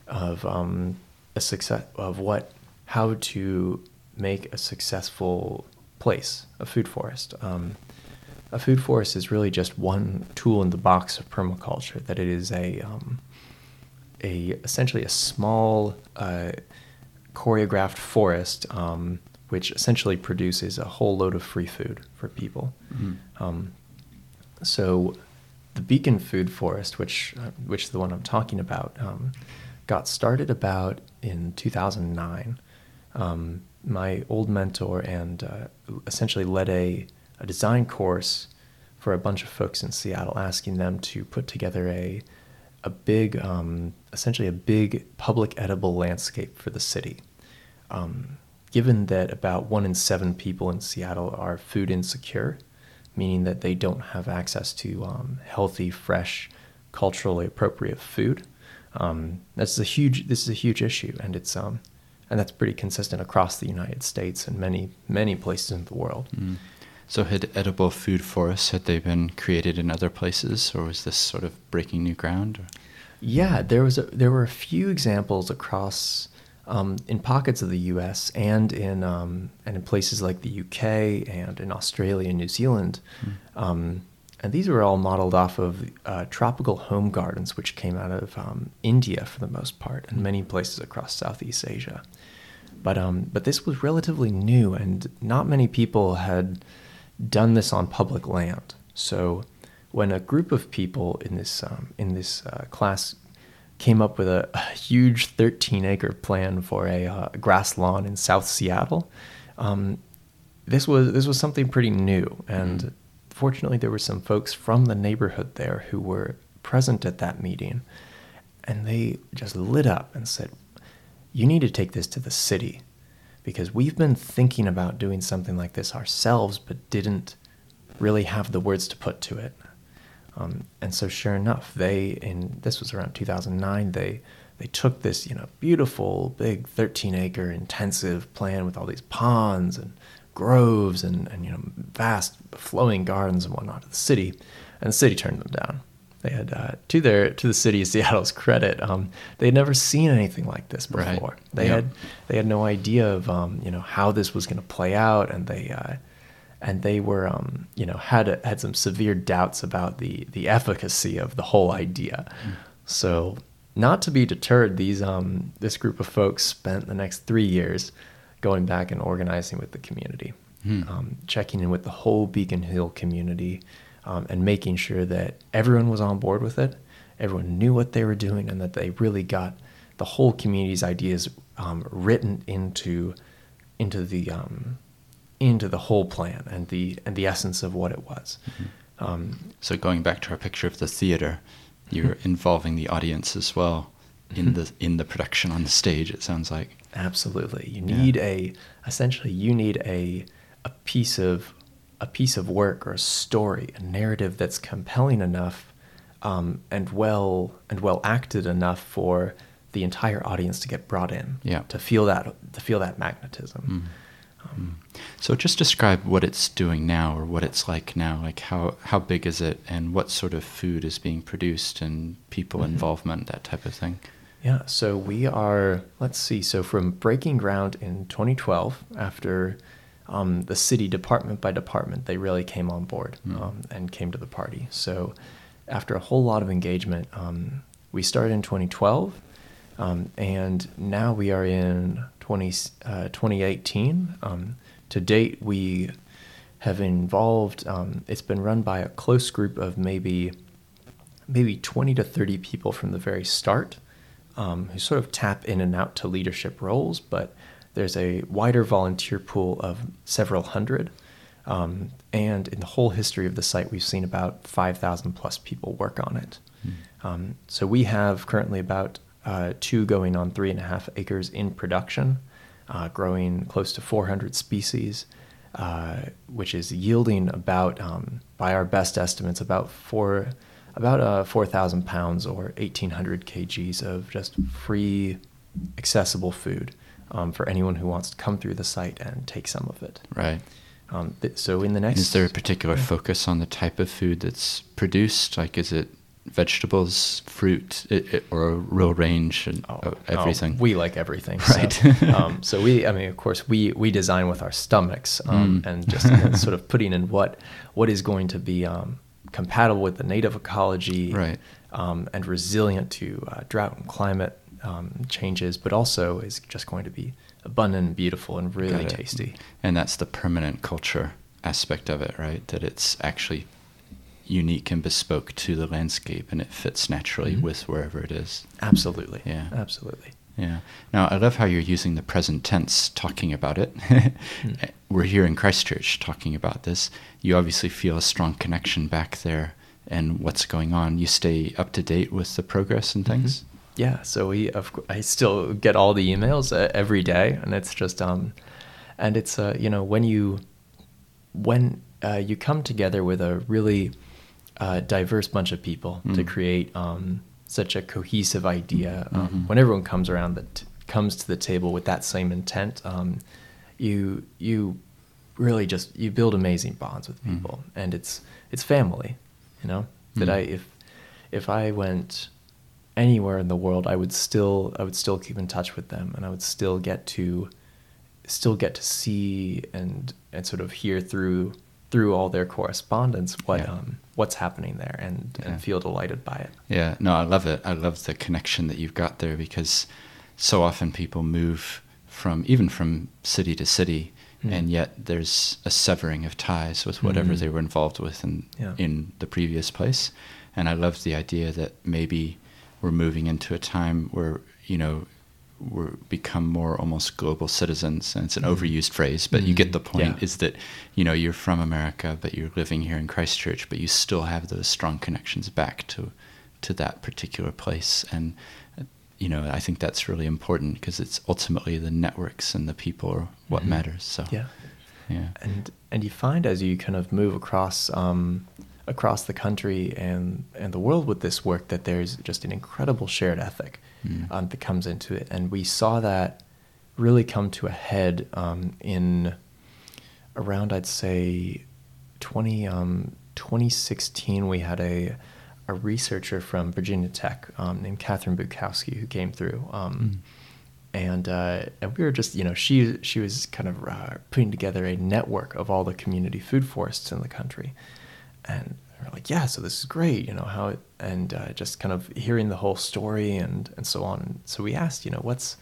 of um, a success of what how to make a successful place, a food forest. Um, a food forest is really just one tool in the box of permaculture. That it is a um, a essentially a small uh, choreographed forest, um, which essentially produces a whole load of free food for people. Mm-hmm. Um, so, the Beacon Food Forest, which uh, which is the one I'm talking about, um, got started about in 2009. Um, my old mentor and uh, essentially led a, a design course for a bunch of folks in Seattle, asking them to put together a a big, um, essentially a big public edible landscape for the city. Um, given that about one in seven people in Seattle are food insecure, meaning that they don't have access to um, healthy, fresh, culturally appropriate food, um, that's a huge. This is a huge issue, and it's um, and that's pretty consistent across the United States and many many places in the world. Mm. So, had edible food forests had they been created in other places, or was this sort of breaking new ground? Or? Yeah, there was a, there were a few examples across um, in pockets of the U.S. and in um, and in places like the U.K. and in Australia and New Zealand, mm. um, and these were all modeled off of uh, tropical home gardens, which came out of um, India for the most part, and many places across Southeast Asia. But um, but this was relatively new, and not many people had done this on public land. So when a group of people in this um, in this uh, class came up with a, a, huge 13 acre plan for a uh, grass lawn in South Seattle, um, this was this was something pretty new, and mm-hmm. fortunately there were some folks from the neighborhood there who were present at that meeting, and they just lit up and said, "You need to take this to the city." because we've been thinking about doing something like this ourselves, but didn't really have the words to put to it. Um, and so, sure enough, they in this was around 2009. They they took this you know beautiful big 13 acre intensive plan with all these ponds and groves and, and you know vast flowing gardens and whatnot to the city, and the city turned them down they had uh, to their to the city of Seattle's credit, um, they had never seen anything like this before. Right. They Yep. had they had no idea of um, you know how this was going to play out, and they uh, and they were um, you know had had some severe doubts about the the efficacy of the whole idea. So not to be deterred, these um, this group of folks spent the next three years going back and organizing with the community, Hmm. um, checking in with the whole Beacon Hill community, um, and making sure that everyone was on board with it, everyone knew what they were doing, and that they really got the whole community's ideas um, written into into the um, into the whole plan and the and the essence of what it was. Um, So going back to our picture of the theater, you're involving the audience as well in the in the production on the stage. It sounds like. Absolutely. You Yeah. need a essentially you need a a piece of a piece of work or a story, a narrative that's compelling enough um, and well and well acted enough for the entire audience to get brought in. Yeah. To feel that to feel that magnetism. Mm. So just describe what it's doing now, or what it's like now. Like how how big is it, and what sort of food is being produced, and people Mhm. involvement, that type of thing. Yeah, so we are, let's see, so from breaking ground in 2012, after um, the city department by department, they really came on board Mm. um, and came to the party. So after a whole lot of engagement, um, we started in 2012, um, and now we are in 20, uh, 2018. Um, to date, we have involved, um, it's been run by a close group of maybe maybe 20 to 30 people from the very start um, who sort of tap in and out to leadership roles, but there's a wider volunteer pool of several hundred. Um, and in the whole history of the site, we've seen about 5,000 plus people work on it. Um, so we have currently about uh, two going on three and a half acres in production, uh, growing close to 400 species, uh, which is yielding about, um, by our best estimates, about four, about uh, 4,000 pounds or 1,800 kgs of just free, accessible food um, for anyone who wants to come through the site and take some of it. Right. Um, th- so in the next, is there a particular Yeah. focus on the type of food that's produced? Like, is it vegetables, fruit, i i or a real range and Oh, oh, everything? we like everything, Right. So, um, so we, I mean, of course, we we design with our stomachs, um, Mm. and just sort of putting in what what is going to be um, compatible with the native ecology, Right. um, and resilient to uh, drought and climate um, changes, but also is just going to be abundant and beautiful and really tasty. And that's the permanent culture aspect of it, right? That it's actually unique and bespoke to the landscape and it fits naturally Mhm. with wherever it is. Absolutely, Yeah. absolutely. Yeah. Now, I love how you're using the present tense talking about it. Hmm. We're here in Christchurch talking about this. You obviously feel a strong connection back there and what's going on. You stay up to date with the progress and things. Mhm. Yeah, so we of I still get all the emails uh, every day, and it's just um, and it's uh, you know when you when uh, you come together with a really uh, diverse bunch of people to Mm. create um, such a cohesive idea, um, Mhm. when everyone comes around that comes to the table with that same intent, um, you you really just you build amazing bonds with Mm. people, and it's it's family, you know. That Mm. I if if I went anywhere in the world, I would still I would still keep in touch with them, and I would still get to still get to see and and sort of hear through through all their correspondence what Yeah. um what's happening there and Yeah. and feel delighted by it. Yeah, no, I love it. I love the connection that you've got there because so often people move from even from city to city, Mm. and yet there's a severing of ties with whatever Mhm. they were involved with in Yeah. in the previous place. And I love the idea that maybe we're moving into a time where you know we're become more almost global citizens and it's an Mhm. overused phrase but you get Mhm. the point Yeah. is that you know you're from america but you're living here in christchurch but you still have those strong connections back to to that particular place and uh, you know i think that's really important because it's ultimately the networks and the people are what Mhm. matters so Yeah. yeah and and you find as you kind of move across um, across the country and and the world with this work that there's just an incredible shared ethic Mm. um, that comes into it, and we saw that really come to a head um, in around I'd say 20 um, 2016. We had a a researcher from Virginia Tech um, named Catherine Bukowski who came through. Um, And, uh, and we were just, you know, she, she was kind of uh, putting together a network of all the community food forests in the country. And we're like, yeah, so this is great, you know, how, it, and uh, just kind of hearing the whole story and, and so on. And so we asked, you know, what's,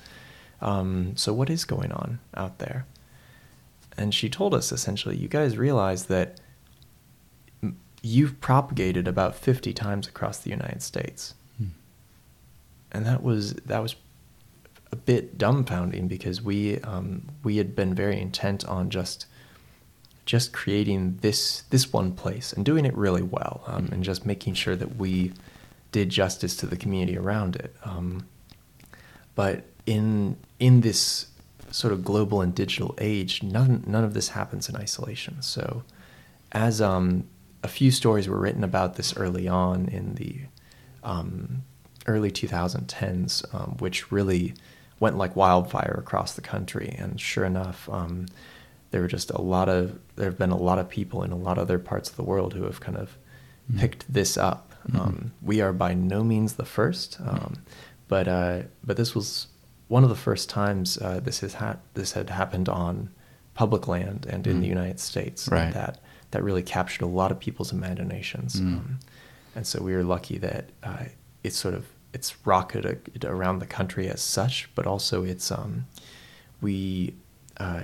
um, so what is going on out there? And she told us essentially, you guys realize that you've propagated about 50 times across the United States. Hmm. And that was, that was a bit dumbfounding because we, um, we had been very intent on just, just creating this, this one place and doing it really well um, and just making sure that we did justice to the community around it. Um, but in in this sort of global and digital age, none none of this happens in isolation. So, as um, a few stories were written about this early on in the um, early 2010s, um, which really went like wildfire across the country. And sure enough, um, there were just a lot of there have been a lot of people in a lot of other parts of the world who have kind of Mhm. picked this up. Mhm. Um, we are by no means the first, um, but uh, but this was one of the first times uh, this has ha- this had happened on public land and in Mm. the United States. Right. That that really captured a lot of people's imaginations. Mm. Um, and so we were lucky that uh, it's sort of it's rocketed around the country as such, but also it's um, we uh,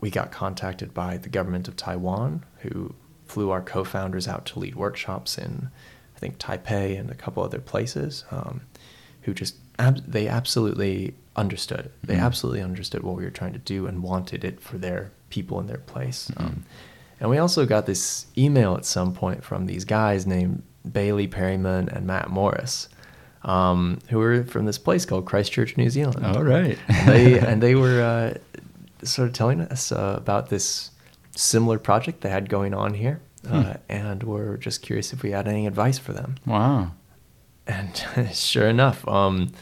we got contacted by the government of Taiwan, who flew our co-founders out to lead workshops in I think Taipei and a couple other places, um, who just ab- they absolutely understood. They Mhm. absolutely understood what we were trying to do and wanted it for their people in their place. Mhm. Um, and we also got this email at some point from these guys named Bailey Peryman and Matt Morris, um, who were from this place called Christchurch, New Zealand. All right. and they and they were uh, sort of telling us uh, about this similar project they had going on here, uh, Hmm. and were just curious if we had any advice for them. Wow. And sure enough, um,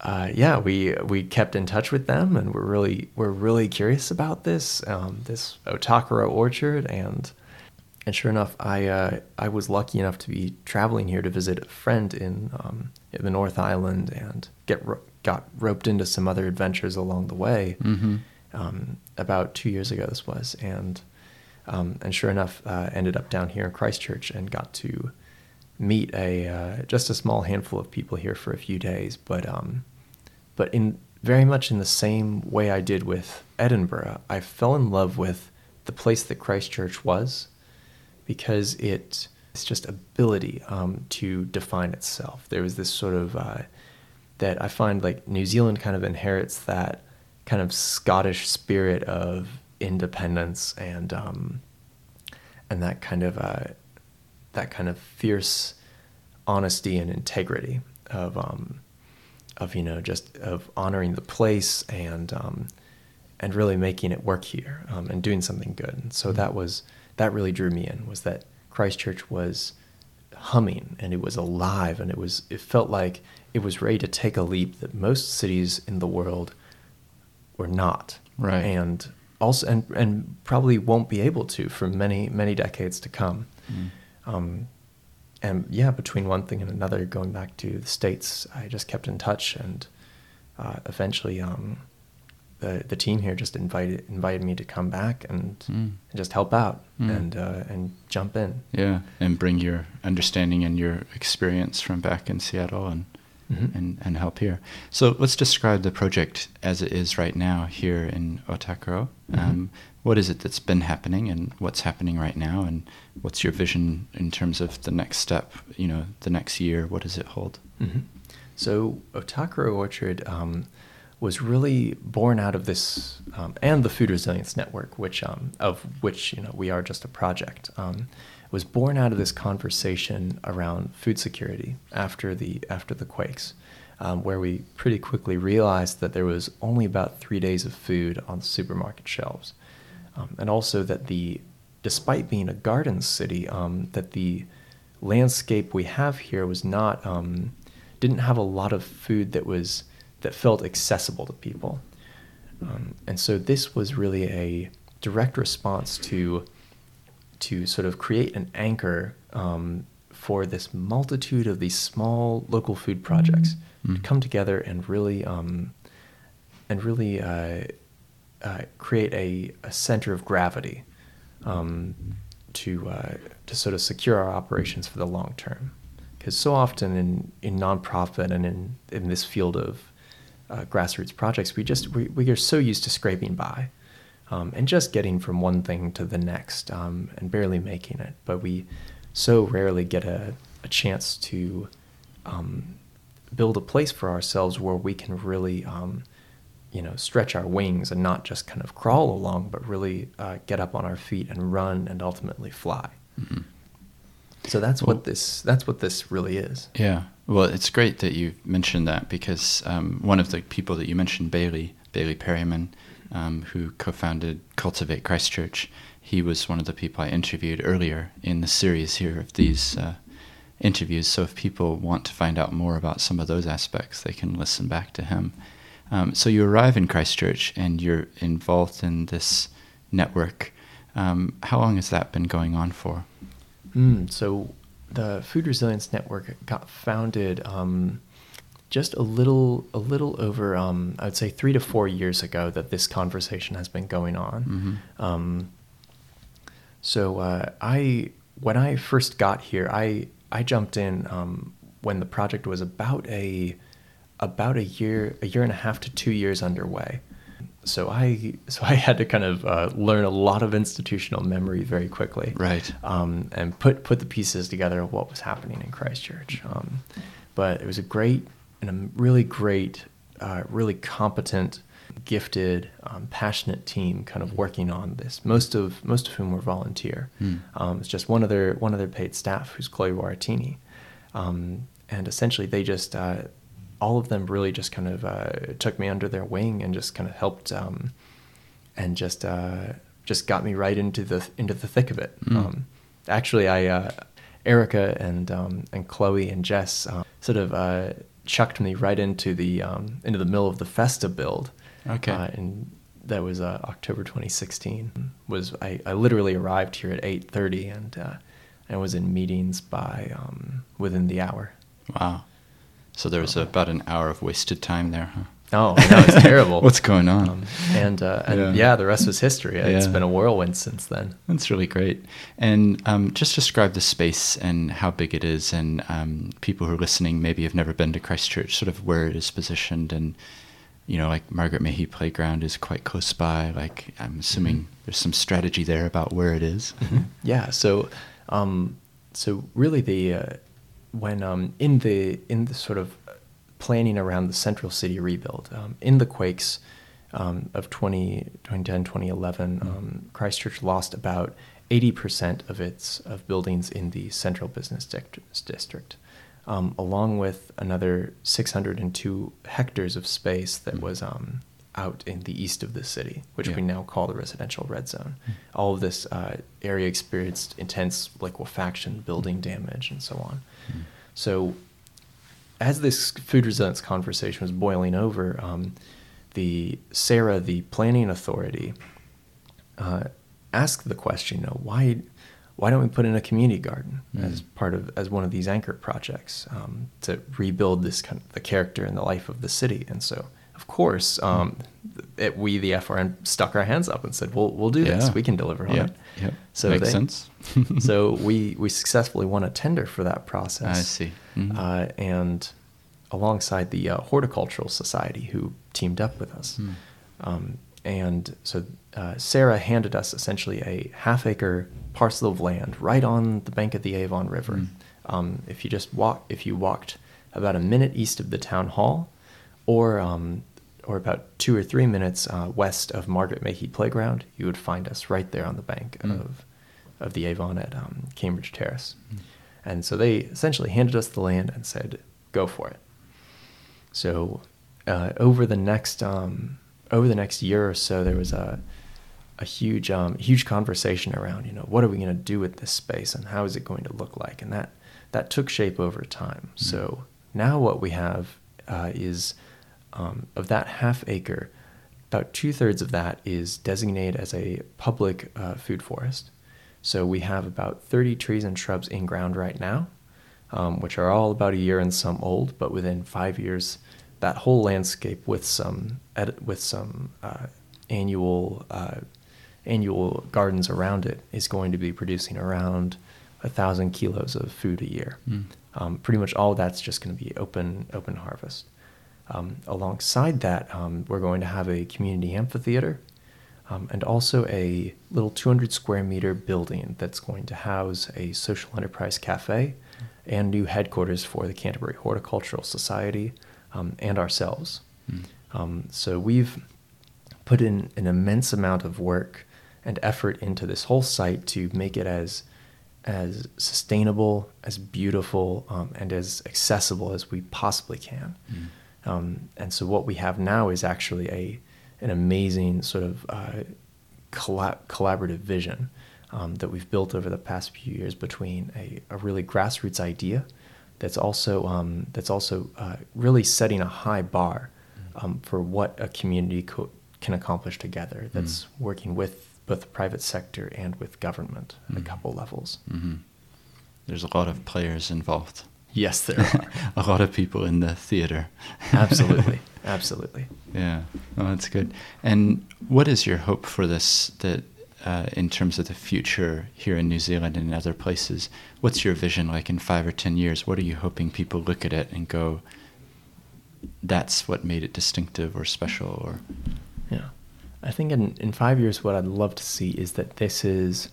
uh, yeah, we we kept in touch with them, and we're really we're really curious about this um, this Otakaro orchard, and and sure enough, I uh, I was lucky enough to be traveling here to visit a friend in um, in the North Island, and get ro- got roped into some other adventures along the way. Mm-hmm. Um, about two years ago, this was, and um, and sure enough, uh, ended up down here in Christchurch and got to meet a uh, just a small handful of people here for a few days, but um, but in very much in the same way I did with Edinburgh, I fell in love with the place that Christchurch was because it it's just ability um, to define itself. There was this sort of uh, that I find like New Zealand kind of inherits that kind of Scottish spirit of independence and um, and that kind of uh, that kind of fierce honesty and integrity of um, of you know just of honoring the place and um, and really making it work here um, and doing something good. And so that was that really drew me in was that Christchurch was humming and it was alive and it was it felt like it was ready to take a leap that most cities in the world were not Right. and also and and probably won't be able to for many many decades to come Mm. um, and yeah, between one thing and another, going back to the states, I just kept in touch, and uh, eventually, um, the the team here just invited invited me to come back and, Mm. and just help out Mm. and uh, and jump in. Yeah, and bring your understanding and your experience from back in Seattle and Mhm. and, and help here. So let's describe the project as it is right now here in Otakaro. Mhm. Um, what is it that's been happening, and what's happening right now, and what's your vision in terms of the next step? You know, the next year. What does it hold? Mhm. So Otakaro Orchard um, was really born out of this, um, and the Food Resilience Network, which um, of which you know we are just a project, um, was born out of this conversation around food security after the after the quakes, um, where we pretty quickly realized that there was only about three days of food on supermarket shelves, um, and also that the despite being a garden city, um, that the landscape we have here was not um, didn't have a lot of food that was that felt accessible to people, um, and so this was really a direct response to to sort of create an anchor um, for this multitude of these small local food projects Mm. to come together and really um, and really uh, uh, create a, a center of gravity um, to uh, to sort of secure our operations for the long term. Because so often in, in nonprofit and in, in this field of uh, grassroots projects, we just we, we are so used to scraping by um, and just getting from one thing to the next um, and barely making it. But we so rarely get a, a chance to um, build a place for ourselves where we can really, um, you know, stretch our wings and not just kind of crawl along, but really uh, get up on our feet and run and ultimately fly. Mhm. So that's Well- what this that's what this really is. Yeah. Well, it's great that you mentioned that because um, one of the people that you mentioned, Bailey, Bailey Peryman, um, who co founded Cultivate Christchurch, he was one of the people I interviewed earlier in the series here of these uh, interviews. So if people want to find out more about some of those aspects, they can listen back to him. Um, so you arrive in Christchurch and you're involved in this network. Um, how long has that been going on for? Mm, so the Food Resilience Network got founded um, just a little a little over um, I would say three to four years ago that this conversation has been going on. Mhm. Um, so uh, I when I first got here, I I jumped in um, when the project was about a about a year a year and a half to two years underway. So I so I had to kind of uh, learn a lot of institutional memory very quickly, Right. Um, and put put the pieces together of what was happening in Christchurch. Um, but it was a great and a really great, uh, really competent, gifted, um, passionate team kind of working on this. Most of most of whom were volunteer. Hmm. Um, it's just one of their one of their paid staff who's Chloe Waratini, um, and essentially they just uh, all of them really just kind of uh, took me under their wing and just kind of helped um, and just uh, just got me right into the into the thick of it. Mm. Um, actually, I uh, Erica and um, and Chloe and Jess uh, sort of uh, chucked me right into the um, into the middle of the Festa build. Okay. Uh, and that was uh, October 2016. Was I, I literally arrived here at 8:30 and uh, I was in meetings by um, within the hour. Wow. So there was about an hour of wasted time there, huh? Oh, I know it's terrible. What's going on? Um, and uh, and Yeah. yeah. the rest was history. It's Yeah. been a whirlwind since then. That's really great. And um, just describe the space and how big it is, and um, people who are listening maybe have never been to Christchurch, sort of where it is positioned, and you know, like Margaret Mahy Playground is quite close by. Like I'm assuming Mm-hmm. there's some strategy there about where it is. Yeah. So, um, so really, the uh, when um, in the in the sort of planning around the central city rebuild um, in the quakes um, of 20, 2010 2011 um, christchurch lost about 80% of its of buildings in the central business district um, along with another 602 hectares of space that Mm. was um, out in the east of the city, which Yeah. we now call the residential red zone. Mm. All of this uh, area experienced intense liquefaction, building damage, and so on. Mm. So, as this food resilience conversation was boiling over, um, the CERA, the planning authority, uh, asked the question, you know, why, why don't we put in a community garden Mm. as part of as one of these anchor projects um, to rebuild this kind of the character and the life of the city? And so, of course, um, it, we the FRN stuck our hands up and said, "We'll we'll do this. Yeah. We can deliver on Yep, it." yep. So Makes they- sense. so we we successfully won a tender for that process. I see. Mhm. Uh, and alongside the uh, horticultural society who teamed up with us, Hmm. um, and so uh, CERA handed us essentially a half acre parcel of land right on the bank of the Avon River. Hmm. Um, if you just walk, if you walked about a minute east of the town hall, or um, or about two or three minutes uh, west of Margaret Mahy Playground, you would find us right there on the bank Mm. of of the Avon at um, Cambridge Terrace. And so they essentially handed us the land and said, "Go for it." So uh, over the next um, over the next year or so, there was a a huge um, huge conversation around you know what are we going to do with this space and how is it going to look like, and that that took shape over time. So now what we have uh, is um, of that half acre, about two thirds of that is designated as a public uh, food forest. So we have about 30 trees and shrubs in ground right now. um, which are all about a year and some old, but within five years, that whole landscape with some with some uh, annual uh, annual gardens around it is going to be producing around a thousand kilos of food a year. Mm. Um, pretty much all that's just going to be open open harvest. Um, alongside that, um, we're going to have a community amphitheater um, and also a little 200 square meter building that's going to house a social enterprise cafe and new headquarters for the Canterbury Horticultural Society um, and ourselves. Mm. Um, so we've put in an immense amount of work and effort into this whole site to make it as as sustainable, as beautiful, um, and as accessible as we possibly can. Mm. Um, and so what we have now is actually a an amazing sort of uh, collab- collaborative vision um, that we've built over the past few years between a, a really grassroots idea that's also um, that's also uh, really setting a high bar um, for what a community co- can accomplish together. That's working with both the private sector and with government at a Mm. couple levels. hmm There's a lot of players involved. Yes, there are. a lot of people in the theater. absolutely, absolutely. Yeah, oh, that's good. And what is your hope for this? That uh, in terms of the future here in New Zealand and in other places, what's your vision like in five or ten years? What are you hoping people look at it and go, "That's what made it distinctive or special"? Or Yeah. I think in, in five years, what I'd love to see is that this is,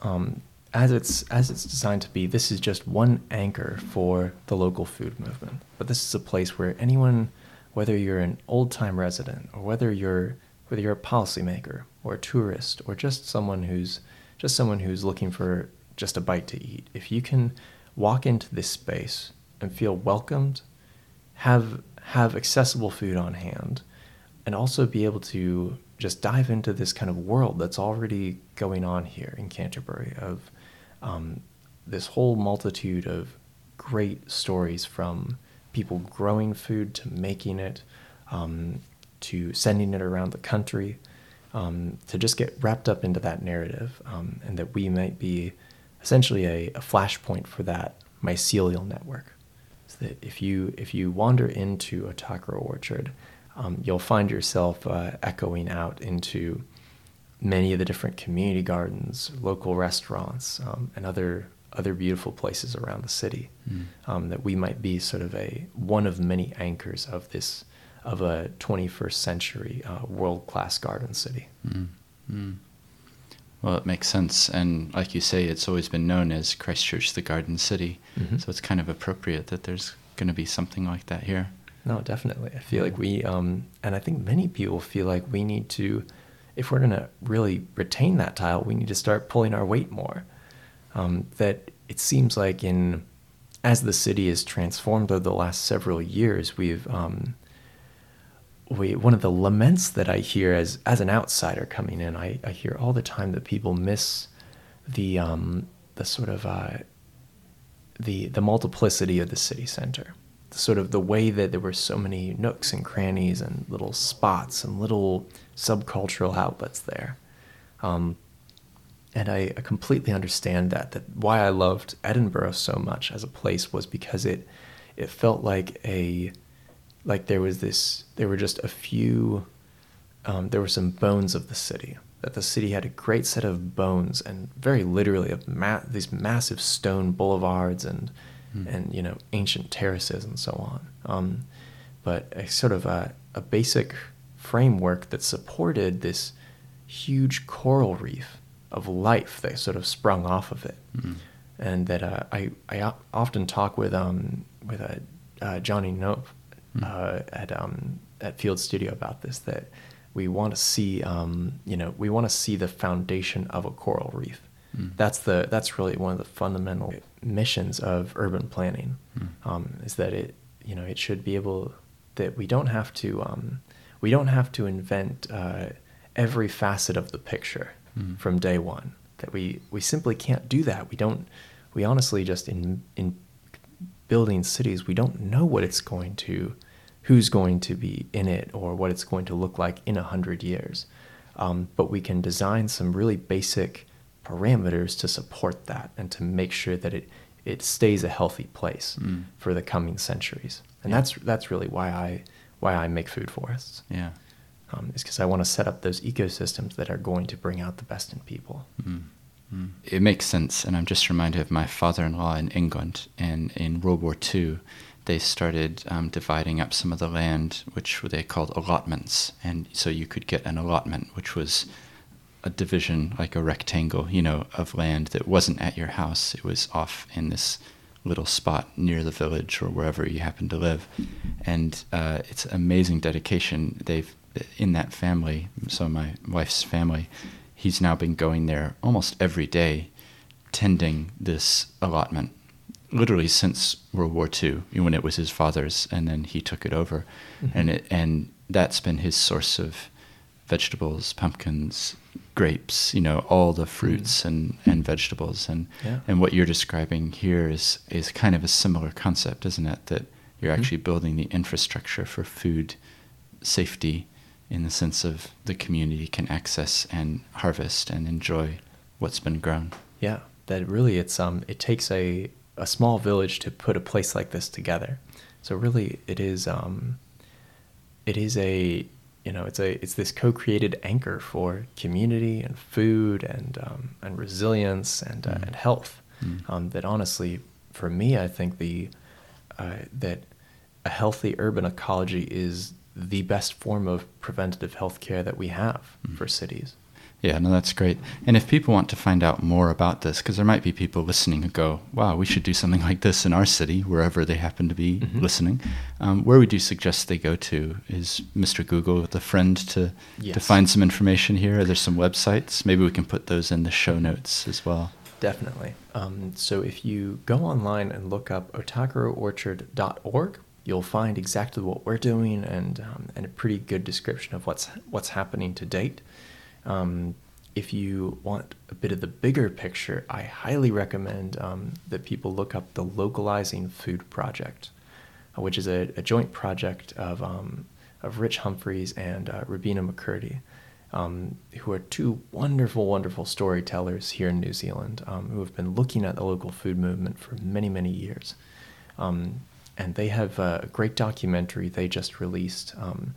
um, as it's as it's designed to be, this is just one anchor for the local food movement. But this is a place where anyone, whether you're an old time resident or whether you're whether you're a policymaker or a tourist or just someone who's just someone who's looking for just a bite to eat, if you can walk into this space and feel welcomed, have have accessible food on hand, and also be able to just dive into this kind of world that's already going on here in Canterbury of um, this whole multitude of great stories from people growing food to making it um, to sending it around the country um, to just get wrapped up into that narrative um, and that we might be essentially a, a flashpoint for that mycelial network. So that if you if you wander into Otakaro orchard um, you'll find yourself uh, echoing out into many of the different community gardens, local restaurants, um, and other other beautiful places around the city. Mm. Um, that we might be sort of a one of many anchors of this of a 21st century uh, world class garden city. Mm. Mm. Well, it makes sense, and like you say, it's always been known as Christchurch, the Garden City. Mhm. So it's kind of appropriate that there's going to be something like that here. No, definitely. I feel like we, um, and I think many people feel like we need to, if we're going to really retain that tile, we need to start pulling our weight more. Um, that it seems like in, as the city has transformed over the last several years, we've, um, we, one of the laments that I hear as, as an outsider coming in, I, I hear all the time that people miss the, um, the sort of, uh, the, the multiplicity of the city center sort of the way that there were so many nooks and crannies and little spots and little subcultural outlets there. Um, and I, I completely understand that. That why I loved Edinburgh so much as a place was because it it felt like a like there was this there were just a few um, there were some bones of the city that the city had a great set of bones and very literally of ma- these massive stone boulevards and Mm. and you know ancient terraces and so on. Um, but a sort of a, a basic framework that supported this huge coral reef of life that sort of sprung off of it, Mm. and that uh, I I often talk with um with uh, uh, Johnny Nope Mm. uh, at um at Field Studio about this that we want to see um you know we want to see the foundation of a coral reef. Mm. That's the that's really one of the fundamental missions of urban planning Mm. um, is that it you know it should be able that we don't have to um, we don't have to invent uh, every facet of the picture Mm. from day one that we we simply can't do that we don't we honestly just in in building cities we don't know what it's going to who's going to be in it or what it's going to look like in a hundred years um, but we can design some really basic parameters to support that and to make sure that it it stays a healthy place Mm. for the coming centuries. And Yeah. that's that's really why I why I make food forests. Yeah. Um, is because I want to set up those ecosystems that are going to bring out the best in people. Mm. Mm. It makes sense, and I'm just reminded of my father-in-law in England, and in World War II, they started um, dividing up some of the land, which they called allotments, and so you could get an allotment, which was a division, like a rectangle, you know, of land that wasn't at your house. It was off in this little spot near the village or wherever you happen to live, and uh, it's amazing dedication. They've in that family, so my wife's family, he's now been going there almost every day, tending this allotment, literally since World War II, when it was his father's, and then he took it over, Mhm. and it, and that's been his source of vegetables, pumpkins, grapes, you know, all the fruits and, and vegetables, and Yeah. and what you're describing here is is kind of a similar concept, isn't it? That you're Mhm. actually building the infrastructure for food safety in the sense of the community can access and harvest and enjoy what's been grown. Yeah, that really it's um it takes a a small village to put a place like this together. So really it is um it is a you know it's a it's this co-created anchor for community and food and um, and resilience and uh, Mm. and health. Mm. Um, that honestly, for me, I think the uh, that a healthy urban ecology is the best form of preventative health care that we have Mm. for cities. Yeah, no, that's great. And if people want to find out more about this, because there might be people listening who go, wow, we should do something like this in our city, wherever they happen to be Mhm. listening, um, where would you suggest they go to? Is Mr. Google the friend to, to find some information here? Are there some websites? Maybe we can put those in the show notes as well. Definitely. Um, so if you go online and look up otakaroorchard.org, you'll find exactly what we're doing and um, and a pretty good description of what's what's happening to date. Um, if you want a bit of the bigger picture, I highly recommend um, that people look up the Localizing Food Project, uh, which is a, a joint project of um, of Rich Humphreys and uh, Robina McCurdy, um, who are two wonderful, wonderful storytellers here in New Zealand, um, who have been looking at the local food movement for many, many years. Um, and they have a great documentary they just released um,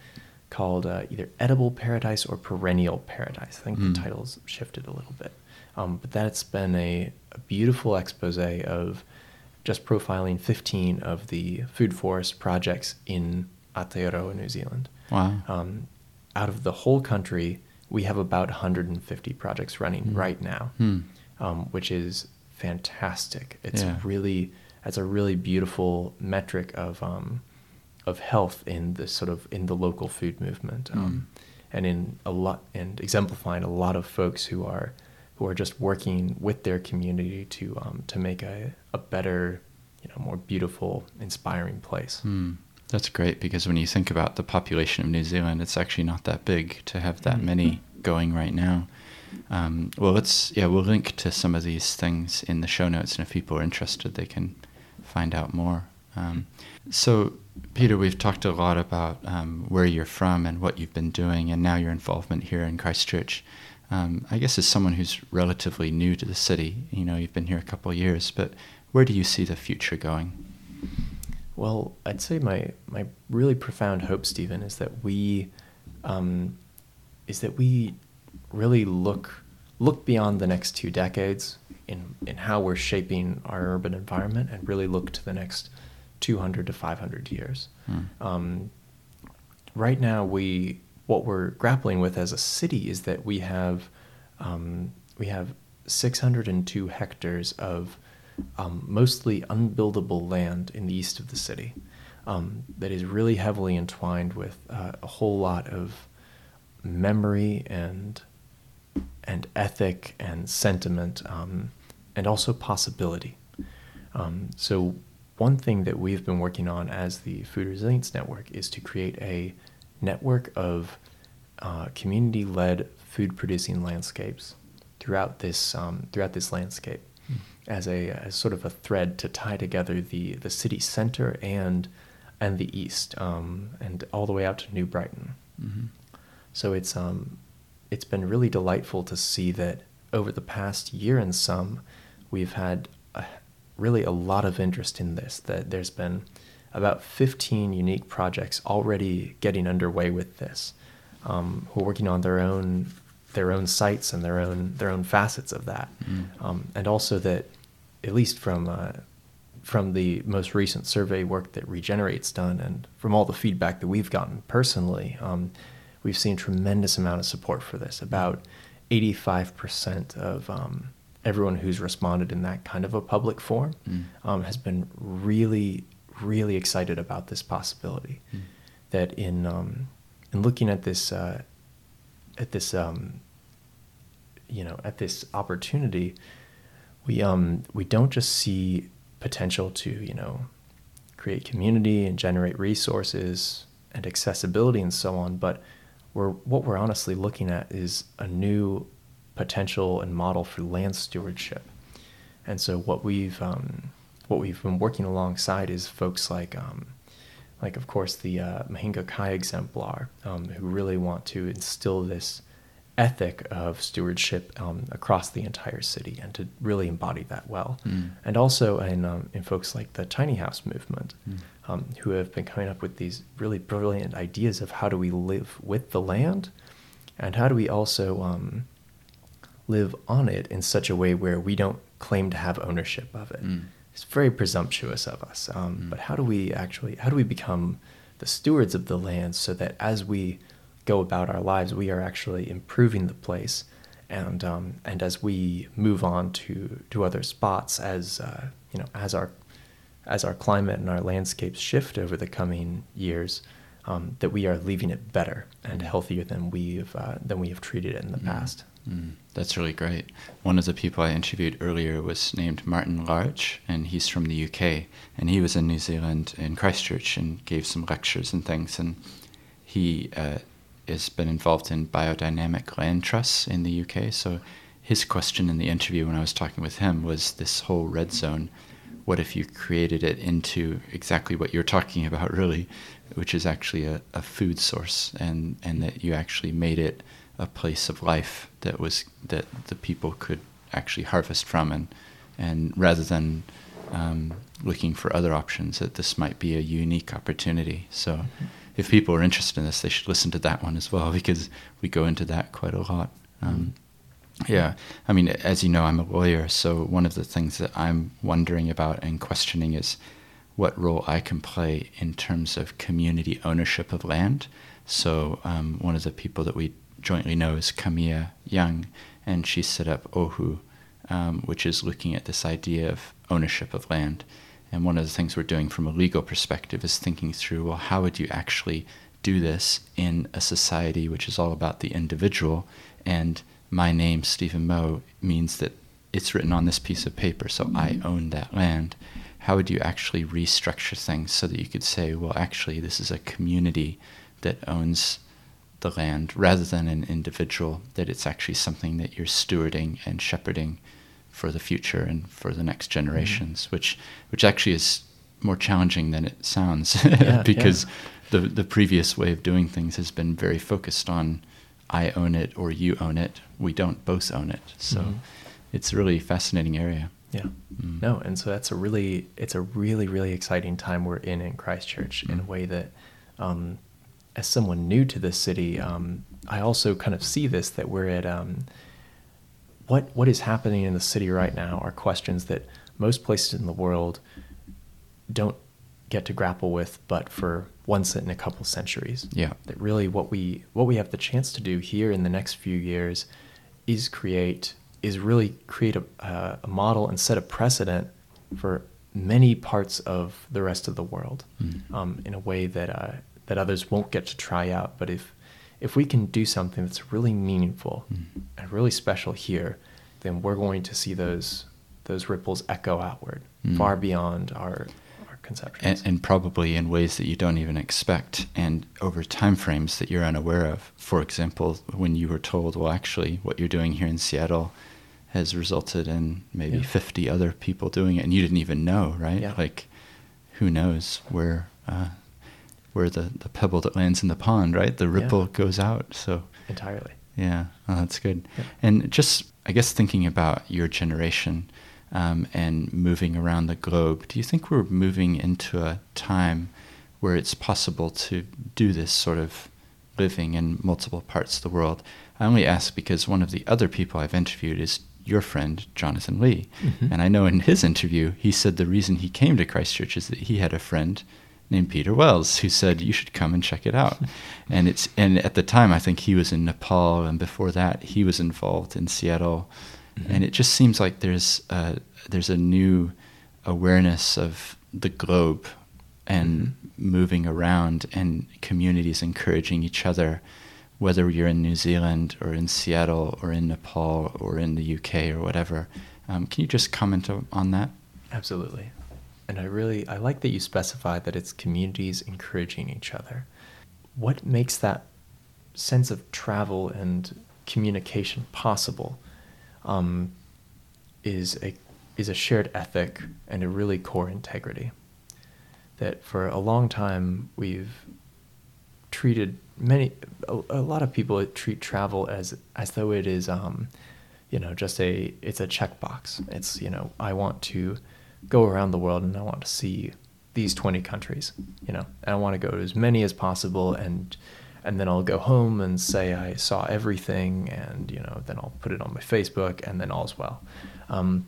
called uh, either Edible Paradise or Perennial Paradise. I think Mm. the title's shifted a little bit. Um, but that's been a, a beautiful expose of just profiling 15 of the food forest projects in Aotearoa, New Zealand. Wow. Um, out of the whole country, we have about 150 projects running Hmm. right now, Hmm. um, which is fantastic. It's Yeah. really that's a really beautiful metric of um, of health in the sort of in the local food movement, um, Mm. and in a lot and exemplifying a lot of folks who are who are just working with their community to um, to make a, a better, you know, more beautiful, inspiring place. Hmm. That's great because when you think about the population of New Zealand, it's actually not that big to have that Mhm. many going right now. Um, well, let's yeah, we'll link to some of these things in the show notes, and if people are interested, they can find out more. Um, so, Peter, we've talked a lot about um, where you're from and what you've been doing, and now your involvement here in Christchurch. Um, I guess as someone who's relatively new to the city, you know, you've been here a couple of years, but where do you see the future going? Well, I'd say my my really profound hope, Stephen, is that we um, is that we really look look beyond the next two decades in in how we're shaping our urban environment, and really look to the next two hundred to five hundred years. Hmm. Um, right now, we what we're grappling with as a city is that we have um, we have 602 hectares of um, mostly unbuildable land in the east of the city um, that is really heavily entwined with uh, a whole lot of memory and and ethic and sentiment um, and also possibility. Um, so one thing that we've been working on as the Food Resilience Network is to create a network of uh, community-led food-producing landscapes throughout this um, throughout this landscape as a as sort of a thread to tie together the the city center and and the east um, and all the way out to New Brighton. hmm So it's um, it's been really delightful to see that over the past year and some, we've had really a lot of interest in this. That there's been about 15 unique projects already getting underway with this, um, who are working on their own their own sites and their own their own facets of that, Mm. um, and also that at least from uh, from the most recent survey work that Regenerate's done, and from all the feedback that we've gotten personally, um, we've seen tremendous amount of support for this. About 85% of um, everyone who's responded in that kind of a public forum Mm. um, has been really, really excited about this possibility. Mm. That in um, in looking at this uh, at this um, you know at this opportunity, we um we don't just see potential to you know create community and generate resources and accessibility and so on, but we're what we're honestly looking at is a new potential and model for land stewardship. And so what we've um, what we've been working alongside is folks like um, like of course the uh, Mahinga Kai exemplar um, who really want to instill this ethic of stewardship um, across the entire city and to really embody that well. Mm. And also in um, in folks like the tiny house movement Mm. um, who have been coming up with these really brilliant ideas of how do we live with the land and how do we also um, live on it in such a way where we don't claim to have ownership of it. Mm. It's very presumptuous of us. Um, Mm. But how do we actually, how do we become the stewards of the land so that as we go about our lives, we are actually improving the place, and um, and as we move on to to other spots, as uh, you know, as our as our climate and our landscapes shift over the coming years, um, that we are leaving it better and healthier than we've uh, than we have treated it in the Mm. past. Mm, that's really great. One of the people I interviewed earlier was named Martin Larch, and he's from the UK. And he was in New Zealand in Christchurch and gave some lectures and things. And he uh, has been involved in biodynamic land trusts in the UK. So his question in the interview when I was talking with him was this whole red zone. What if you created it into exactly what you're talking about, really, which is actually a, a food source, and, and that you actually made it a place of life that was that the people could actually harvest from, and and rather than um, looking for other options, that this might be a unique opportunity. So, if people are interested in this, they should listen to that one as well because we go into that quite a lot. Um, yeah, I mean, as you know, I'm a lawyer, so one of the things that I'm wondering about and questioning is what role I can play in terms of community ownership of land. So, um, one of the people that we jointly know is Camia Young, and she set up OHU, um, which is looking at this idea of ownership of land. And one of the things we're doing from a legal perspective is thinking through well, how would you actually do this in a society which is all about the individual? And my name, Stephen Moe, means that it's written on this piece of paper, so I own that land. How would you actually restructure things so that you could say, well, actually, this is a community that owns the land rather than an individual, that it's actually something that you're stewarding and shepherding for the future and for the next generations, mm-hmm. which which actually is more challenging than it sounds Yeah, because yeah. the the previous way of doing things has been very focused on I own it or you own it. We don't both own it. So Mhm. it's a really fascinating area. Yeah. Mm. No, and so that's a really it's a really really exciting time we're in in Christchurch in a Mm. way that, um, as someone new to this city, um, I also kind of see this that we're at. Um, what what is happening in the city right now are questions that most places in the world don't get to grapple with, but for once in a couple centuries. Yeah. That really what we what we have the chance to do here in the next few years is create is really create a, uh, a model and set a precedent for many parts of the rest of the world Mm. um, in a way that uh, that others won't get to try out. But if if we can do something that's really meaningful Mm. and really special here, then we're going to see those those ripples echo outward Mm. far beyond our our conceptions. and, and probably in ways that you don't even expect and over time frames that you're unaware of for example when you were told well actually what you're doing here in seattle has resulted in maybe Yeah. 50 other people doing it and you didn't even know right Yeah. like who knows where uh, where the, the pebble that lands in the pond right the Yeah. ripple goes out so entirely. yeah, oh, that's good. Yeah. And just, I guess, thinking about your generation, um, and moving around the globe. Do you think we're moving into a time where it's possible to do this sort of living in multiple parts of the world? I only ask because one of the other people I've interviewed is your friend Jonathan Lee. Mm-hmm. And I know in his interview, he said the reason he came to Christchurch is that he had a friend named Peter Wells who said you should come and check it out. and it's and at the time I think he was in Nepal and before that he was involved in Seattle. Mm-hmm. And it just seems like there's a, there's a new awareness of the globe and mm-hmm. moving around and communities encouraging each other whether you're in New Zealand or in Seattle or in Nepal or in the UK or whatever. Um, can you just comment on that? Absolutely. And I really I like that you specify that it's communities encouraging each other. What makes that sense of travel and communication possible um, is a is a shared ethic and a really core integrity. That for a long time we've treated many a, a, lot of people treat travel as as though it is um, you know just a it's a checkbox it's you know i want to go around the world and i want to see these 20 countries you know? And i want to go to as many as possible and and then i'll go home and say i saw everything and you know then i'll put it on my facebook and then all's well. Um,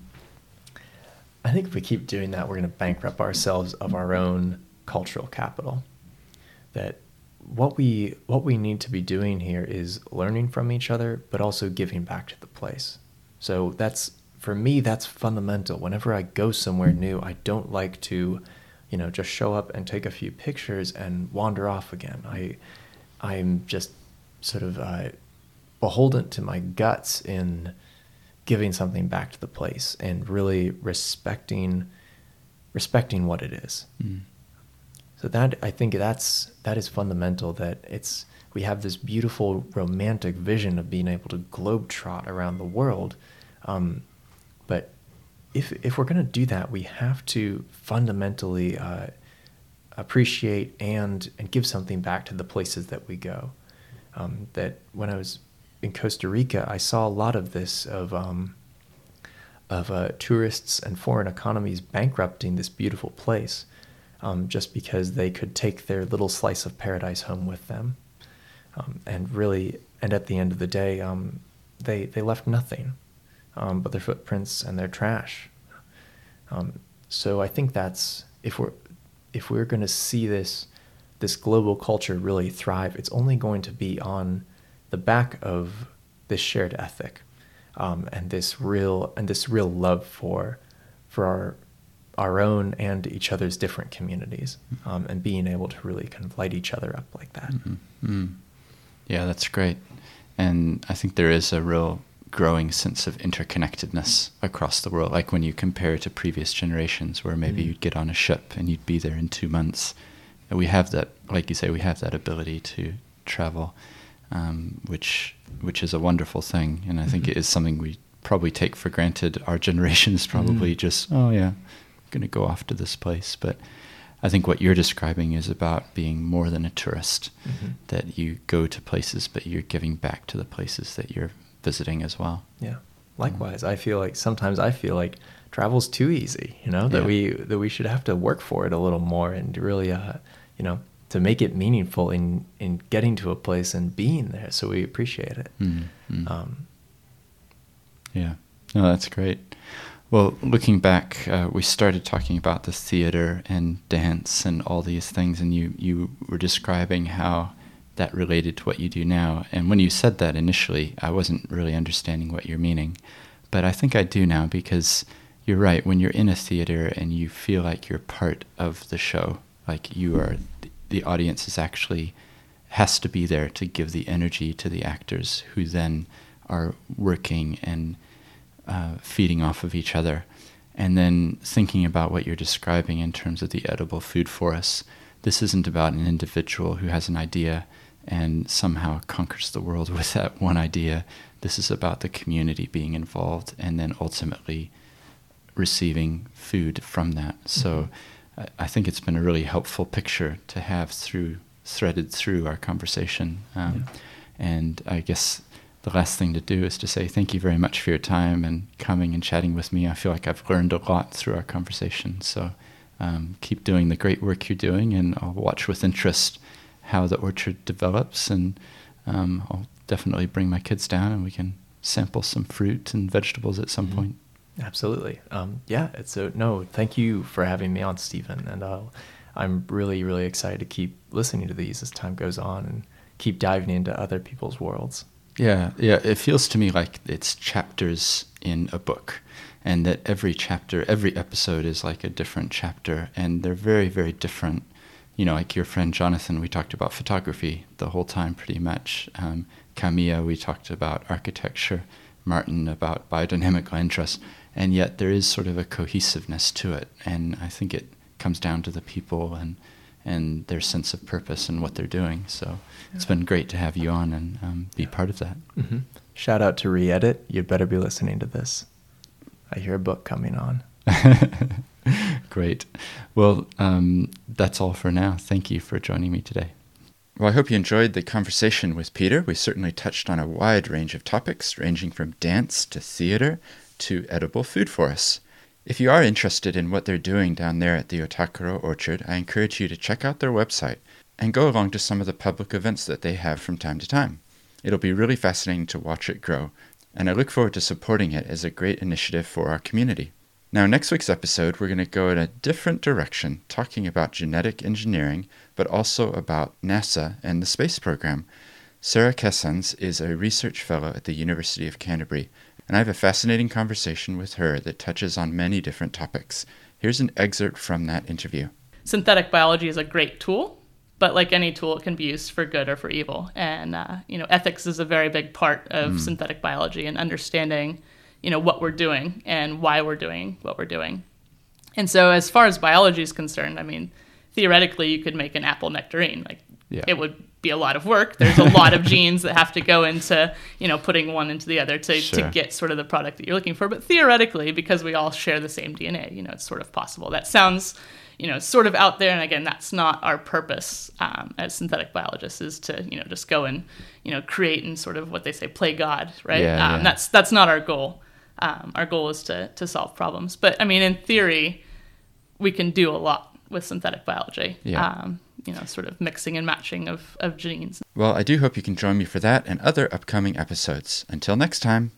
i think if we keep doing that we're going to bankrupt ourselves of our own cultural capital. That what we what we need to be doing here is learning from each other, but also giving back to the place. So that's for me that's fundamental. Whenever I go somewhere new, I don't like to, you know, just show up and take a few pictures and wander off again. I I'm just sort of uh, beholden to my guts in giving something back to the place and really respecting respecting what it is. Mm. So that I think that's that is fundamental. That it's we have this beautiful romantic vision of being able to globetrot around the world, um, if if we're going to do that, we have to fundamentally uh, appreciate and and give something back to the places that we go. Um, that when I was in Costa Rica, I saw a lot of this of um, of uh, tourists and foreign economies bankrupting this beautiful place um, just because they could take their little slice of paradise home with them. Um, and really, and at the end of the day, um, they, they left nothing um, but their footprints and their trash. Um, so I think that's, if we're, if we're going to see this, this global culture really thrive, it's only going to be on the back of this shared ethic um, and this real and this real love for for our our own and each other's different communities um, and being able to really kind of light each other up like that. Mm-hmm. Mm. Yeah, that's great. And I think there is a real growing sense of interconnectedness across the world. Like when you compare to previous generations where maybe mm. you'd get on a ship and you'd be there in two months. And we have that, like you say, we have that ability to travel, um, which which is a wonderful thing. And I think mm-hmm. it is something we probably take for granted. Our generation is probably mm. just, oh yeah, going to go off to this place. But I think what you're describing is about being more than a tourist, mm-hmm. that you go to places, but you're giving back to the places that you're visiting as well. Yeah. Likewise, I feel like sometimes I feel like travel's too easy, you know, that yeah. we that we should have to work for it a little more and really uh, you know, to make it meaningful in in getting to a place and being there so we appreciate it. Mm-hmm. Um, yeah. No, that's great. Well, looking back, uh, we started talking about the theater and dance and all these things, and you, you were describing how that related to what you do now. And when you said that initially, I wasn't really understanding what you're meaning. But I think I do now because you're right. When you're in a theater and you feel like you're part of the show, like you are, the audience is actually has to be there to give the energy to the actors who then are working and uh, feeding off of each other. And then thinking about what you're describing in terms of the edible food forest. This isn't about an individual who has an idea and somehow conquers the world with that one idea. This is about the community being involved and then ultimately receiving food from that. So mm-hmm. I think it's been a really helpful picture to have through threaded through our conversation. Um, yeah. And I guess the last thing to do is to say thank you very much for your time and coming and chatting with me. I feel like I've learned a lot through our conversation. So um, keep doing the great work you're doing, and I'll watch with interest how the orchard develops. And um, I'll definitely bring my kids down and we can sample some fruit and vegetables at some mm-hmm. point. Absolutely. Um, yeah. It's a no. Thank you for having me on, Stephen. And uh, I'm really, really excited to keep listening to these as time goes on and keep diving into other people's worlds. Yeah, yeah. It feels to me like it's chapters in a book, and that every chapter, every episode is like a different chapter, and they're very, very different. You know, like your friend Jonathan, we talked about photography the whole time, pretty much. Um, Camilla, we talked about architecture. Martin about biodynamic land trust, and yet there is sort of a cohesiveness to it, and I think it comes down to the people and and their sense of purpose and what they're doing. So yeah. it's been great to have you on and um, be part of that. Mm-hmm. Shout out to Reedit. You'd better be listening to this. I hear a book coming on. great. Well, um, that's all for now. Thank you for joining me today. Well, I hope you enjoyed the conversation with Peter. We certainly touched on a wide range of topics, ranging from dance to theater to edible food forests. If you are interested in what they're doing down there at the Otakaro Orchard, I encourage you to check out their website and go along to some of the public events that they have from time to time. It'll be really fascinating to watch it grow, and I look forward to supporting it as a great initiative for our community. Now, next week's episode, we're going to go in a different direction, talking about genetic engineering, but also about NASA and the space program. Sarah Kessans is a research fellow at the University of Canterbury, and I have a fascinating conversation with her that touches on many different topics. Here's an excerpt from that interview. Synthetic biology is a great tool, but like any tool, it can be used for good or for evil. And uh, you know, ethics is a very big part of mm. synthetic biology and understanding, you know, what we're doing and why we're doing what we're doing. And so, as far as biology is concerned, I mean, theoretically, you could make an apple nectarine. Like, yeah. it would be a lot of work. There's a lot of genes that have to go into, you know, putting one into the other to, sure. to get sort of the product that you're looking for. But theoretically, because we all share the same DNA, you know, it's sort of possible. That sounds, you know, sort of out there. And again, that's not our purpose um, as synthetic biologists is to, you know, just go and, you know, create and sort of what they say, play God, right? Yeah, um, yeah. That's that's not our goal. Um, our goal is to to solve problems. But I mean, in theory, we can do a lot with synthetic biology. Yeah. Um, you know, sort of mixing and matching of, of genes. Well, I do hope you can join me for that and other upcoming episodes. Until next time.